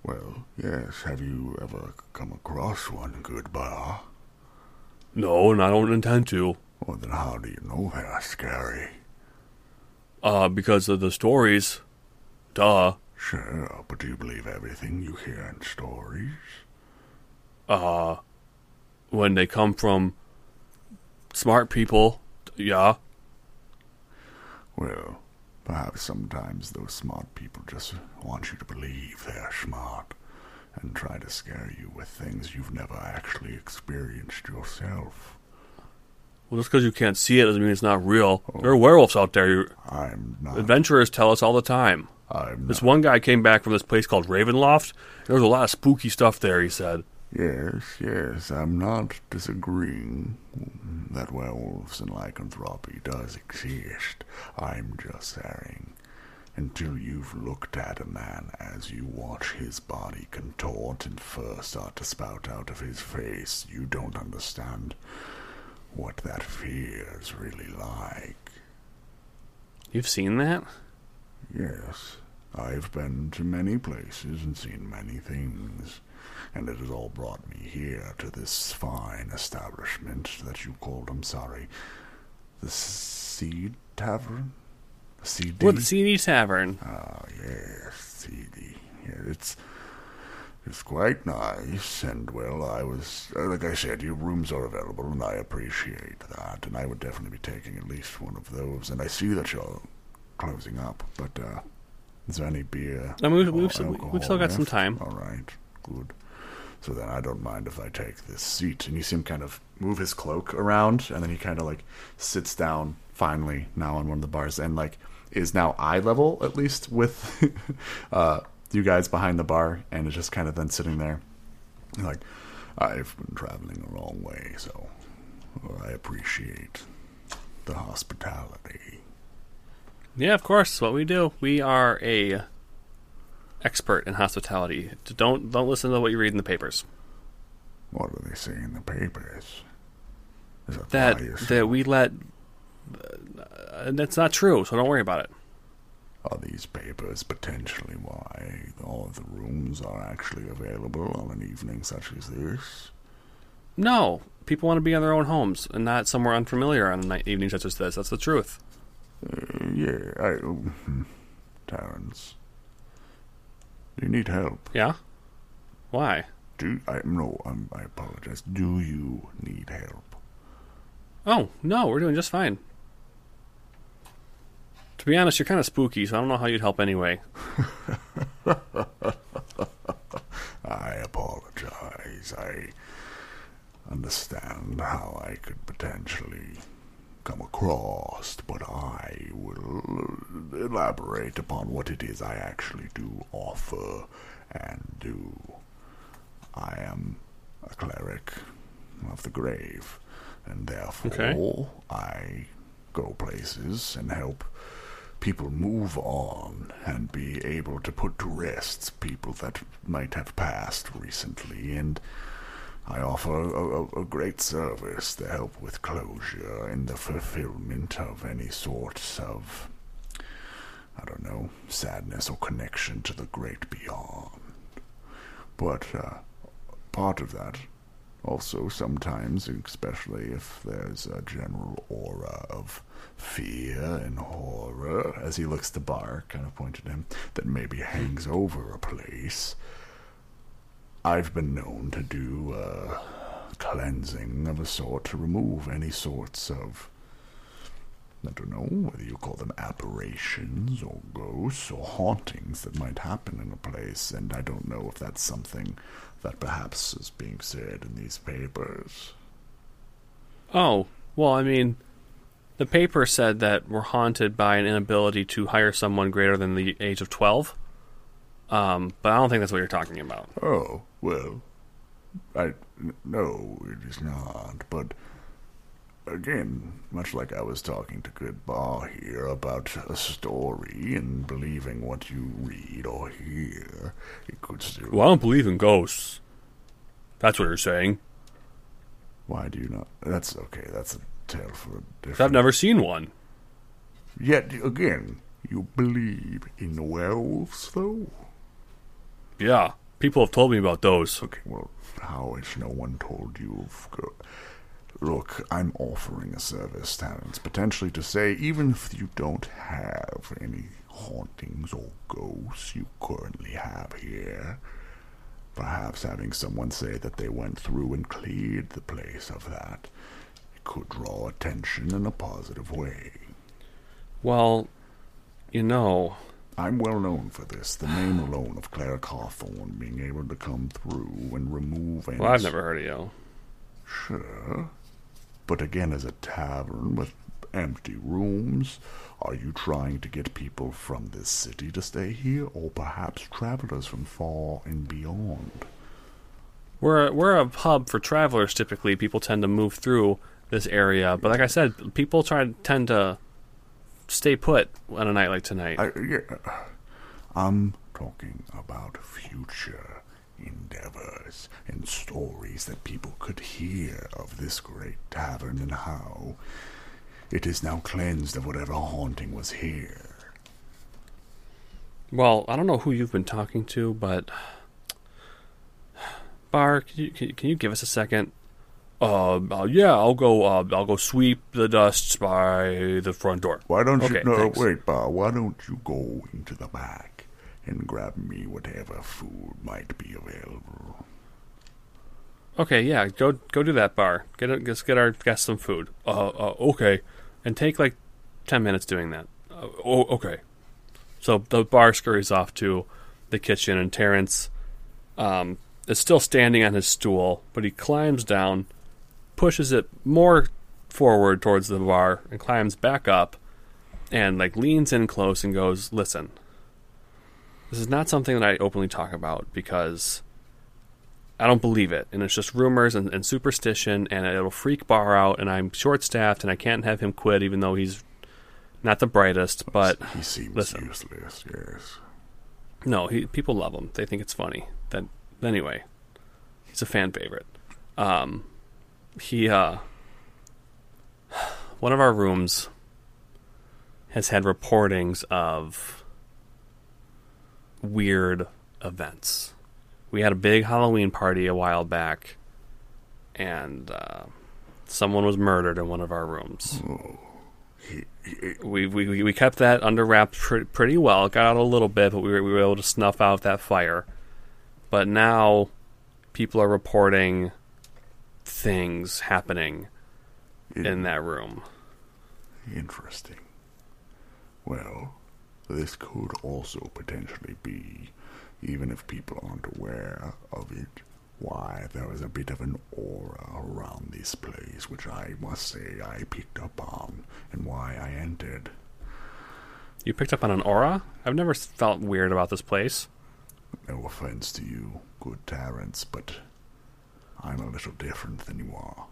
Well, yes, have you ever come across one, good bar? No, and I don't intend to. Well, then how do you know they're scary? Uh, because of the stories. Duh. Sure, but do you believe everything you hear in stories? Uh, when they come from smart people, yeah. Well, perhaps sometimes those smart people just want you to believe they're smart and try to scare you with things you've never actually experienced yourself. Well, just because you can't see it doesn't mean it's not real. There are werewolves out there. You- I'm not. Adventurers tell us all the time. I'm This not. one guy came back from this place called Ravenloft. There was a lot of spooky stuff there, he said. Yes, yes, I'm not disagreeing that werewolves and lycanthropy does exist. I'm just saying, until you've looked at a man as you watch his body contort and fur start to spout out of his face, you don't understand what that fear is really like. You've seen that? Yes, I've been to many places and seen many things, and it has all brought me here to this fine establishment that you called, I'm sorry, the Seed Tavern? CD? What, the CD Tavern. Ah, yes, CD. Yeah, it's it's quite nice, and well, I was uh, like I said, your rooms are available, and I appreciate that, and I would definitely be taking at least one of those. And I see that you're closing up, but uh, is there any beer? I mean, we've- we've still- we've still got some time. All right, good. So then I don't mind if I take this seat. And you see him kind of move his cloak around, and then he kind of like sits down finally now on one of the bars, and like is now eye level at least with [LAUGHS] uh, you guys behind the bar, and is just kind of then sitting there. Like, I've been traveling a long way, so I appreciate the hospitality. Yeah, of course. It's what we do. We are a expert in hospitality. Don't don't listen to what you read in the papers. What do they say in the papers? Is it That that we let. Uh, that's not true. So don't worry about it. Are these papers potentially why all of the rooms are actually available on an evening such as this? No, people want to be in their own homes and not somewhere unfamiliar on a night evening such as this. That's the truth. Uh, yeah, I. hmm, Terrence. You need help. Yeah. Why? Do I no? I'm, I apologize. Do you need help? Oh no, we're doing just fine. To be honest, you're kind of spooky, so I don't know how you'd help anyway. [LAUGHS] I apologize. I understand how I could potentially come across, but I will elaborate upon what it is I actually do offer and do. I am a cleric of the grave, and therefore Okay. I go places and help people move on and be able to put to rest people that might have passed recently. And I offer a, a, a great service to help with closure and the fulfillment of any sorts of I don't know sadness or connection to the great beyond. But uh, part of that also sometimes especially if there's a general aura of fear and horror as he looks to bar kind of pointed him that maybe hangs over a place. I've been known to do a cleansing of a sort to remove any sorts of I don't know whether you call them aberrations or ghosts or hauntings that might happen in a place, and I don't know if that's something that perhaps is being said in these papers. Oh, well, I mean, the paper said that we're haunted by an inability to hire someone greater than the age of 12. Um, but I don't think that's what you're talking about. Oh, well, I. n- No, it is not, but again, much like I was talking to Good Bar here about a story and believing what you read or hear, it could still. Well, I don't believe in ghosts. That's what you're saying. Why do you not? That's okay. That's a tale for a different. I've never seen one. Yet again, you believe in werewolves, though. Yeah, people have told me about those. Okay, well, how has no one told you of go- Look, I'm offering a service, Terrence, potentially to say, even if you don't have any hauntings or ghosts you currently have here, perhaps having someone say that they went through and cleared the place of that could draw attention in a positive way. Well, you know, I'm well known for this, the name alone of Cleric Hawthorne being able to come through and remove any well, I've never heard of you. Sure. But again, as a tavern with empty rooms, are you trying to get people from this city to stay here, or perhaps travelers from far and beyond? We're we're a hub for travelers. Typically, people tend to move through this area, but like I said, people try tend to stay put on a night like tonight. I, yeah, I'm talking about future endeavors and stories that people could hear of this great tavern and how it is now cleansed of whatever haunting was here. Well, I don't know who you've been talking to, but Bar, can you can, can you give us a second? Uh, uh, yeah, I'll go. Uh, I'll go sweep the dust by the front door. Why don't Okay, you? No, thanks. wait, Bob. Why don't you go into the back and grab me whatever food might be available? Okay, yeah, go go do that, Bar. Get a, let's get our guests some food. Uh, uh, okay, and take like ten minutes doing that. Uh, oh, okay. So the bar scurries off to the kitchen, and Terrence um, is still standing on his stool, but he climbs down, pushes it more forward towards the bar, and climbs back up, and like leans in close and goes, "Listen, this is not something that I openly talk about because." I don't believe it, and it's just rumors and, and superstition, and it'll freak Bar out. And I'm short-staffed, and I can't have him quit, even though he's not the brightest. But he seems listen. useless. Yes. no, he, people love him. They think it's funny. That anyway, he's a fan favorite. Um, he uh, [SIGHS] one of our rooms has had reportings of weird events. We had a big Halloween party a while back, and uh, someone was murdered in one of our rooms. We, we we kept that under wraps pre- pretty well. It got out a little bit, but we were, we were able to snuff out that fire. But now, people are reporting things happening in that room. Interesting. Well, this could also potentially be, even if people aren't aware of it, why there is a bit of an aura around this place, which I must say I picked up on, and why I entered. You picked up on an aura? I've never felt weird about this place. No offense to you, good Terrence, but I'm a little different than you are.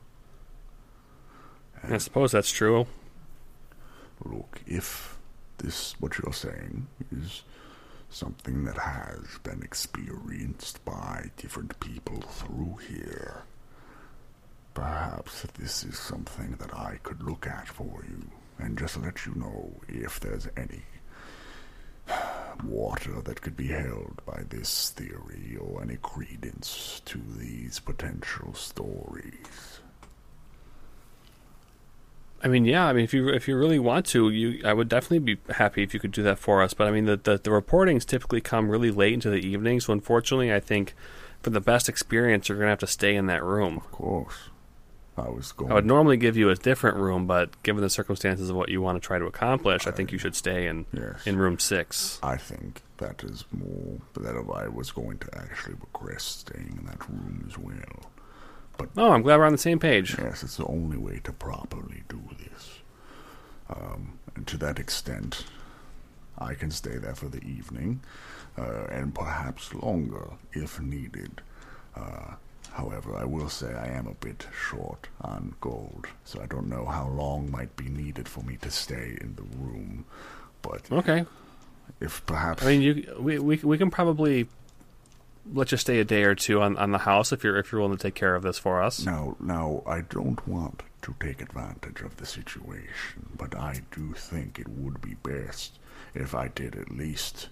I suppose that's true. Look, if this, what you're saying, is something that has been experienced by different people through here, perhaps this is something that I could look at for you and just let you know if there's any water that could be held by this theory or any credence to these potential stories. I mean, yeah. I mean, if you if you really want to, you I would definitely be happy if you could do that for us. But I mean, the the, the reportings typically come really late into the evening, so unfortunately, I think for the best experience, you're gonna have to stay in that room. Of course. I was going I would normally give you a different room, but given the circumstances of what you want to try to accomplish, I think you should stay in Yes. in room six. I think that is more that if I was going to actually request staying in that room as well. Oh, I'm glad we're on the same page. Yes, it's the only way to properly do this. Um, and to that extent, I can stay there for the evening, uh, and perhaps longer if needed. Uh, However, I will say I am a bit short on gold, so I don't know how long might be needed for me to stay in the room. But Okay. if perhaps I mean, you we we we can probably let you stay a day or two on, on the house if you're if you're willing to take care of this for us. Now, now, I don't want to take advantage of the situation, but I do think it would be best if I did at least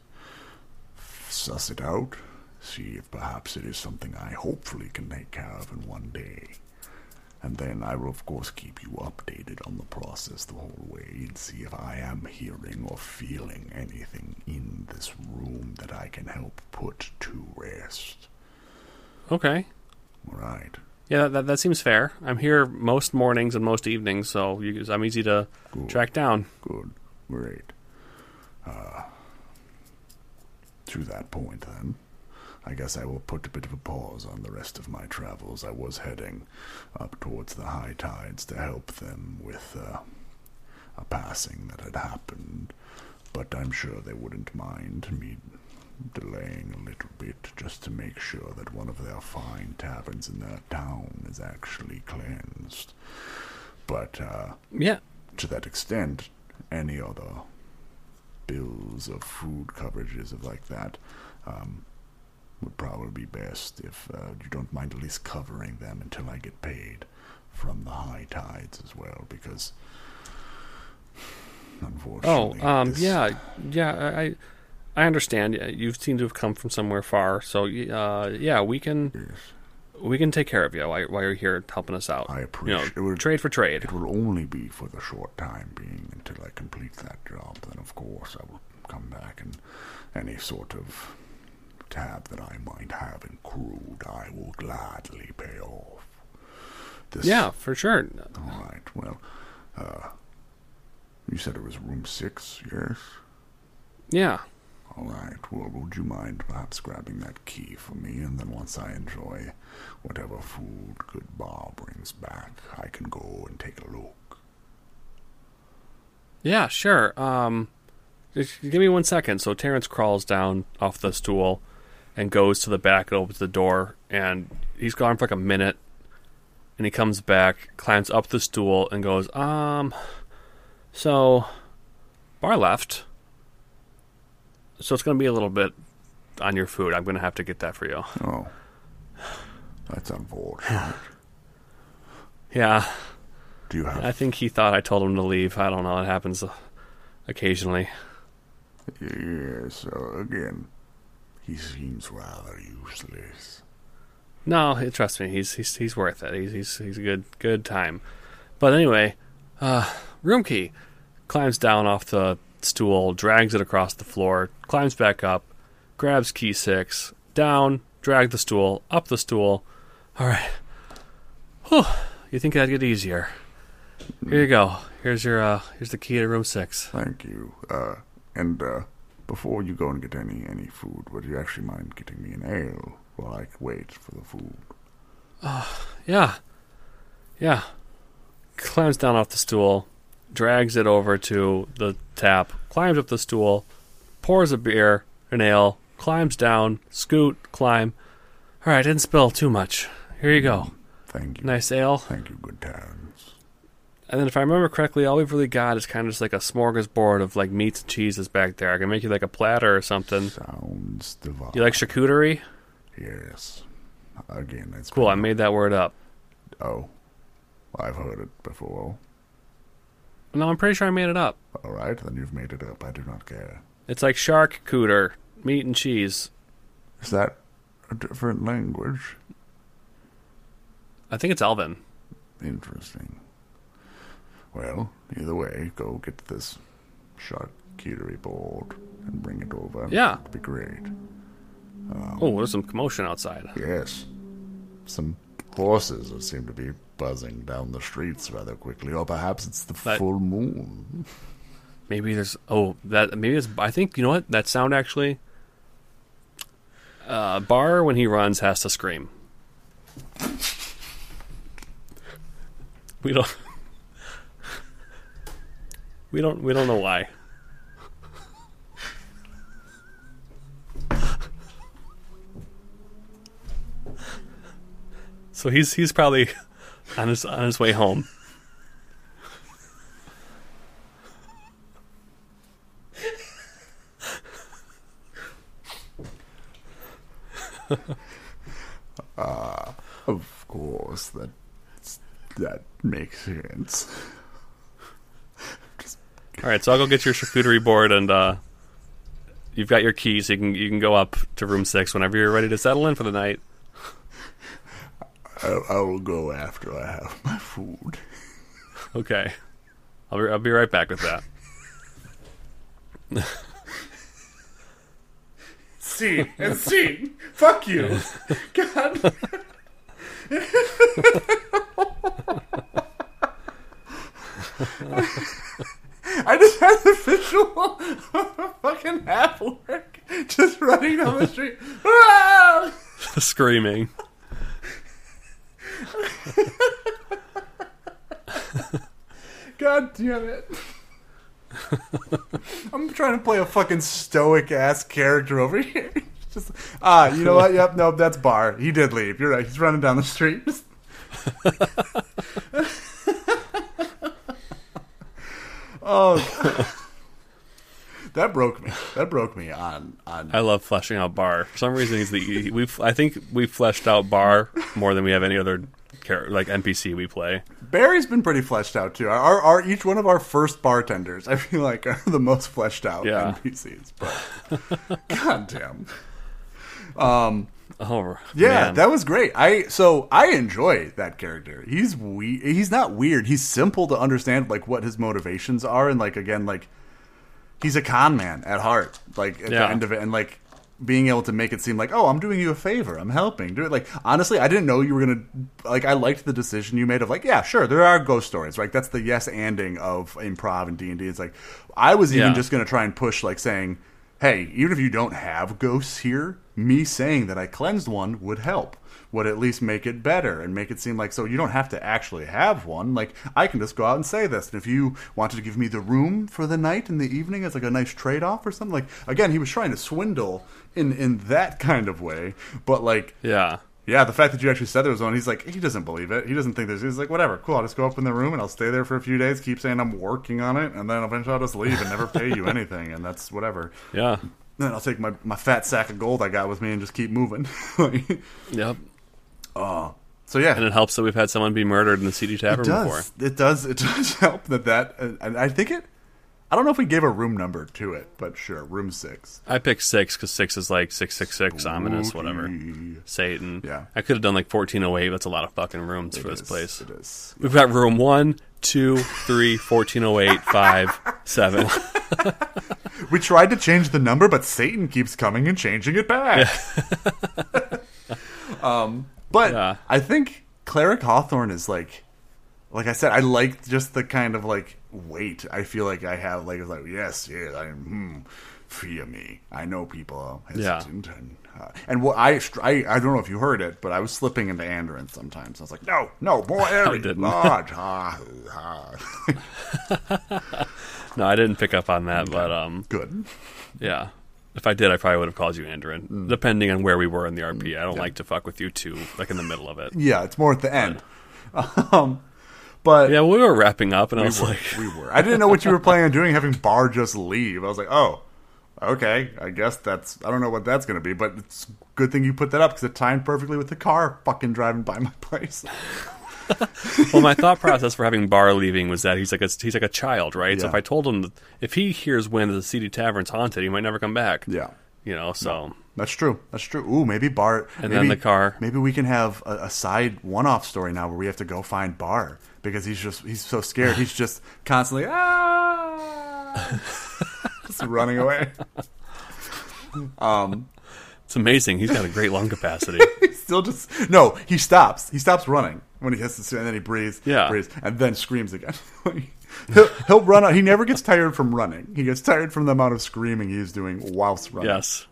suss it out, see if perhaps it is something I hopefully can take care of in one day. And then I will, of course, keep you updated on the process the whole way and see if I am hearing or feeling anything in this room that I can help put to rest. Okay. All right. Yeah, that that seems fair. I'm here most mornings and most evenings, so you, I'm easy to Cool. track down. Good. Great. Uh, to that point, then, I guess I will put a bit of a pause on the rest of my travels. I was heading up towards the high tides to help them with uh, a passing that had happened, but I'm sure they wouldn't mind me delaying a little bit just to make sure that one of their fine taverns in their town is actually cleansed. But, uh, Yeah. to that extent, any other bills of food coverages of like that um, would probably be best if uh, you don't mind at least covering them until I get paid from the high tides as well, because Oh, unfortunately, um, this- yeah, yeah. I I understand. You seem to have come from somewhere far, so uh, yeah, we can yes, we can take care of you while, while you're here helping us out. I You know, appreciate it. Will, trade for trade. It will only be for the short time being until I complete that job. Then, of course, I will come back and any sort of tab that I might have accrued, I will gladly pay off. This, Yeah, for sure. All right. Well, uh, you said it was room six, yes? Yeah. All right. Well, would you mind perhaps grabbing that key for me, and then once I enjoy whatever food good bar brings back, I can go and take a look. Yeah, sure. Um, give me one second. So Terrence crawls down off the stool and goes to the back and opens the door. And he's gone for like a minute. And he comes back, climbs up the stool, and goes, Um, so bar left. So it's going to be a little bit on your food. I'm going to have to get that for you. Oh, that's unfortunate. [SIGHS] Yeah, Do you have? I think he thought I told him to leave. I don't know. It happens occasionally. Yes. Uh, again, he seems rather useless. No, trust me, he's he's he's worth it. He's he's he's a good good time. But anyway, uh, room key climbs down off the stool, drags it across the floor, climbs back up, grabs key six, down, drag the stool, up the stool. All right. Whew. You think that'd get easier? Here you go. Here's your uh, here's the key to room six. Thank you. Uh, and uh, before you go and get any any food, would you actually mind getting me an ale while I wait for the food? Uh, yeah. Yeah. Climbs down off the stool, drags it over to the tap, climbs up the stool, pours a beer, an ale, climbs down, scoot, climb. All right, didn't spill too much. Here you go. Thank you. Nice ale. Thank you, good times. And then if I remember correctly, all we've really got is kind of just like a smorgasbord of like meats and cheeses back there. I can make you like a platter or something. Sounds divine. You like charcuterie? Yes. Again, that's Cool, I made that word up. Oh, I've heard it before. No, I'm pretty sure I made it up. All right, then you've made it up. I do not care. It's like shark cooter, meat and cheese. Is that a different language? I think it's Elven. Interesting. Well, either way, go get this charcuterie board and bring it over. Yeah. It'd be great. Oh, there's some commotion outside. Yes. Some horses seem to be buzzing down the streets rather quickly, or perhaps it's the That- full moon. Maybe there's oh that maybe it's I think you know what that sound actually. Uh, Bar when he runs has to scream. We don't. We don't. We don't know why. So he's he's probably on his on his way home. [LAUGHS] Uh, of course, that that makes sense. All right, so I'll go get your charcuterie board, and uh, you've got your keys. You can you can go up to room six whenever you're ready to settle in for the night. I, I will go after I have my food. Okay, I'll be, I'll be right back with that. Scene and scene. Fuck you. God. [LAUGHS] I just had the visual of a fucking half orc just running down the street. Ah! [LAUGHS] Screaming. God damn it. I'm trying to play a fucking stoic ass character over here. [LAUGHS] Just ah, you know what? Yep, nope, that's Bar. He did leave. You're right. He's running down the street. [LAUGHS] Just- oh, [LAUGHS] that broke me. That broke me on on. I love fleshing out Bar. For some reason, he's the we. I think we fleshed out Bar more than we have any other char- like NPC we play. Barry's been pretty fleshed out too. Our, our each one of our first bartenders, I feel like, are the most fleshed out Yeah. NPCs. But [LAUGHS] goddamn. Um. Oh Yeah, man. that was great. I so I enjoy that character. He's we he's not weird. He's simple to understand like what his motivations are and like again like he's a con man at heart. Like at Yeah. the end of it and like being able to make it seem like, "Oh, I'm doing you a favor. I'm helping." Do it like honestly, I didn't know you were going to like I liked the decision you made of like, "Yeah, sure, there are ghost stories." Like that's the yes anding of improv and D&D. It's like I was even Yeah. just going to try and push like saying, hey, even if you don't have ghosts here, me saying that I cleansed one would help. Would at least make it better and make it seem like so you don't have to actually have one. Like I can just go out and say this. And if you wanted to give me the room for the night in the evening as like a nice trade off or something, like again, he was trying to swindle in in that kind of way. But like yeah. Yeah, the fact that you actually said there was one, he's like, he doesn't believe it. He doesn't think there's. He's like, whatever, cool. I'll just go up in the room and I'll stay there for a few days, keep saying I'm working on it, and then eventually I'll just leave and never pay you [LAUGHS] anything, and that's whatever. Yeah. Then I'll take my, my fat sack of gold I got with me and just keep moving. [LAUGHS] Yep. Uh, so yeah, And it helps that we've had someone be murdered in the CD it Tavern before. It does. It [LAUGHS] does help that that. And I think it. I don't know if we gave a room number to it, but sure, room six. I picked six because six is like six six six ominous whatever. Satan. Yeah. I could have done like fourteen oh eight. That's a lot of fucking rooms for It this place. It is. We've got room one, two, three, fourteen oh eight, five, seven. [LAUGHS] [LAUGHS] We tried to change the number, but Satan keeps coming and changing it back. [LAUGHS] um, but Yeah. I think Cleric Hawthorne is like, like I said, I like just the kind of like weight I feel like I have. Like it's like yes, yes, I hmm, fear me. I know people are Yeah. hesitant and. Uh, and what I, I I don't know if you heard it, but I was slipping into Andoran sometimes. I was like, no, no, more [LAUGHS] airy. didn't. Ah, ah, ah. [LAUGHS] no, I didn't pick up on that, but um, Good. yeah. If I did, I probably would have called you Andorin, Mm. depending on where we were in the RP. I don't like to fuck with you too, like in the middle of it. Yeah, it's more at the end. [LAUGHS] Um, but Yeah, we were wrapping up, and I was were, like, we were. I didn't know what you were planning on doing, having Bar just leave. I was like, oh, okay. I guess that's. I don't know what that's going to be, but it's a good thing you put that up because it timed perfectly with the car fucking driving by my [LAUGHS] place. well, my thought process for having Bar leaving was that he's like a, he's like a child, right? So if I told him that if he hears when the CD Tavern's haunted, he might never come back. Yeah. you know. So That's true. That's true. Ooh, maybe Bar. And maybe, then the car. Maybe we can have a, a side one-off story now where we have to go find Bar because he's just he's so scared. He's just constantly ah, [LAUGHS] just running away. Um, it's amazing. He's got a great lung capacity. [LAUGHS] he still just no. He stops. He stops running when he has to, and then he breathes. Yeah. breathes, and then screams again. [LAUGHS] he'll, he'll run. out- He never gets tired from running. He gets tired from the amount of screaming he's doing whilst running. yes.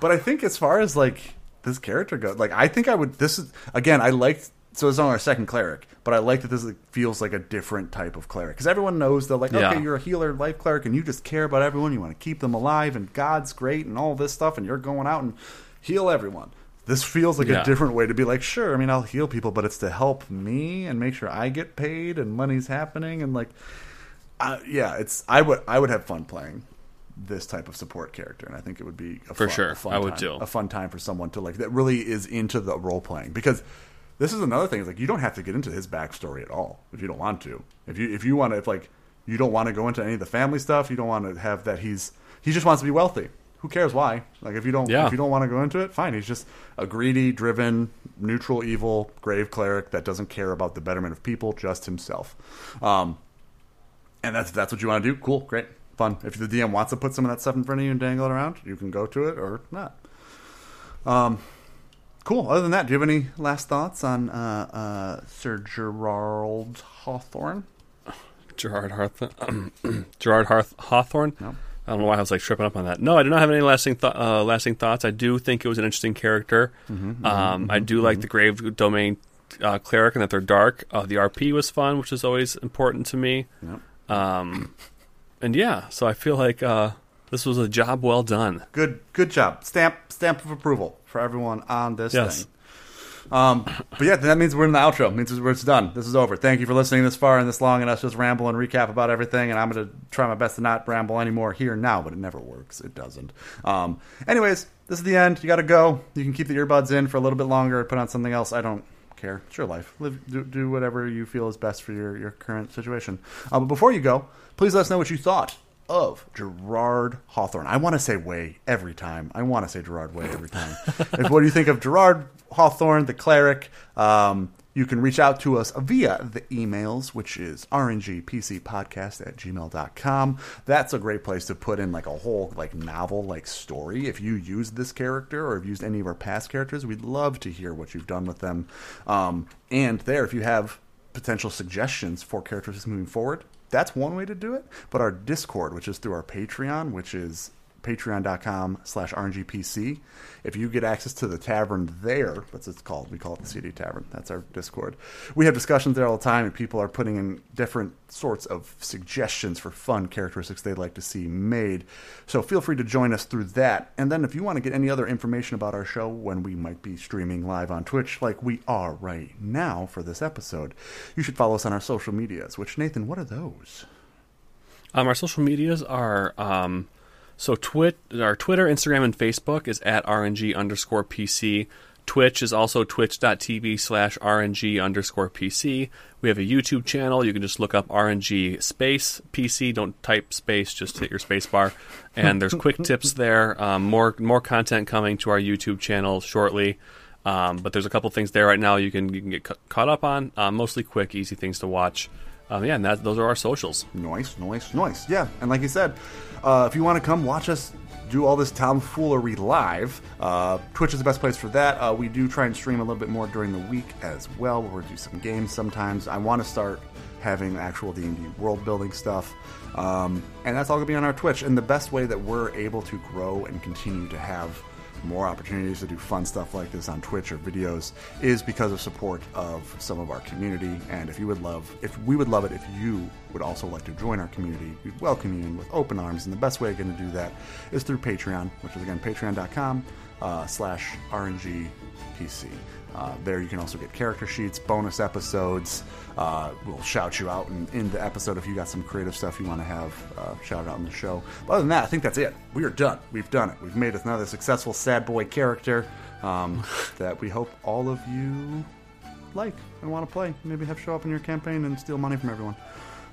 But I think as far as like this character goes, like I think I would. This is again. I liked. So it's on our second cleric, but I like that this feels like a different type of cleric because everyone knows they're like, Yeah. okay, you're a healer, life cleric, and you just care about everyone. You want to keep them alive, and God's great, and all this stuff, and you're going out and heal everyone. This feels like Yeah. a different way to be like, sure, I mean, I'll heal people, but it's to help me and make sure I get paid and money's happening and like, uh, yeah, it's I would I would have fun playing this type of support character, and I think it would be a For fun, sure. a fun I would time, too. a fun time for someone to like that really is into the role playing because this is another thing. Is like you don't have to get into his backstory at all if you don't want to. If you if you want to, if like you don't want to go into any of the family stuff, you don't want to have that he's he just wants to be wealthy. Who cares why? Like if you don't Yeah. if you don't want to go into it, fine. He's just a greedy, driven, neutral, evil, grave cleric that doesn't care about the betterment of people, just himself. Um, and that's that's what you want to do. Cool, great, fun. If the DM wants to put some of that stuff in front of you and dangle it around, you can go to it or not. Um, cool. Other than that, do you have any last thoughts on uh, uh, Sir Gerald Hawthorne? Gerard Hawthorne. [CLEARS THROAT] Gerard Harth- Hawthorne. No. I don't know why I was like tripping up on that. No, I do not have any lasting th- uh, lasting thoughts. I do think it was an interesting character. Mm-hmm, um, I do like the Grave Domain uh, cleric and that they're dark. Uh, the RP was fun, which is always important to me. Yep. Um, and yeah, so I feel like uh, this was a job well done. Good, good job. Stamp, stamp of approval for everyone on this Yes. thing. Um, but yeah, that means we're in the outro. It means it's- done. This is over. Thank you for listening this far and this long, and us just ramble and recap about everything. And I'm going to try my best to not ramble anymore here now, but it never works. It doesn't. Um, anyways, this is the end. You got to go. You can keep the earbuds in for a little bit longer. Put on something else. I don't care. It's your life. Live, do, do whatever you feel is best for your, your current situation. Uh, but before you go, please let us know what you thought of Gerard Hawthorne. I want to say Way every time. I want to say Gerard Way every time. [LAUGHS] if, what do you think of Gerard Hawthorne, the cleric? Um, you can reach out to us via the emails, which is rngpcpodcast at gmail.com. That's a great place to put in like a whole like novel like story. If you use this character or have used any of our past characters, we'd love to hear what you've done with them. Um, and there, if you have potential suggestions for characters moving forward, that's one way to do it. But our Discord, which is through our Patreon, which is patreon.com slash rngpc if you get access to the tavern there that's what it's called. We call it the cd tavern. That's our discord. We have discussions there all the time and people are putting in different sorts of suggestions for fun characteristics they'd like to see made. So feel free to join us through that. And then if you want to get any other information about our show when we might be streaming live on twitch like we are right now for this episode you should follow us on our social medias. Which nathan what are those? Um, our social medias are um, so twit our Twitter, Instagram, and Facebook is at RNG underscore PC. Twitch is also twitch.tv slash RNG underscore PC. We have a YouTube channel. You can just look up RNG space PC. Don't type space, just hit your space bar. And there's quick [LAUGHS] tips there. Um, more more content coming to our YouTube channel shortly. Um, but there's a couple things there right now you can you can get ca- caught up on. Uh, mostly quick, easy things to watch. Um, yeah, and that, those are our socials. Nice, nice, nice. Yeah, and like you said, uh, if you want to come watch us do all this tomfoolery live, uh, Twitch is the best place for that. Uh, we do try and stream a little bit more during the week as well, where we do some games sometimes. I want to start having actual D&D world building stuff, um, and that's all going to be on our Twitch. And the best way that we're able to grow and continue to have more opportunities to do fun stuff like this on Twitch or videos is because of support of some of our community. And if you would love, if we would love it, if you would also like to join our community, we'd welcome you in with open arms. And the best way again to do that is through Patreon, which is again patreon.com uh, slash RNGPC. Uh, there you can also get character sheets, bonus episodes. Uh, we'll shout you out in, in the episode if you got some creative stuff you want to have uh, shouted out in the show. But other than that, I think that's it. We are done. We've done it. We've made another successful sad boy character um, [LAUGHS] that we hope all of you like and want to play. Maybe have show up in your campaign and steal money from everyone.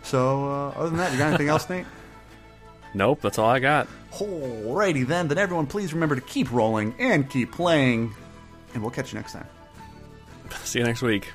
So, uh, other than that, you got anything else, Nate? [LAUGHS] Nope, that's all I got. Alrighty then. Then everyone, please remember to keep rolling and keep playing, and we'll catch you next time. See you next week.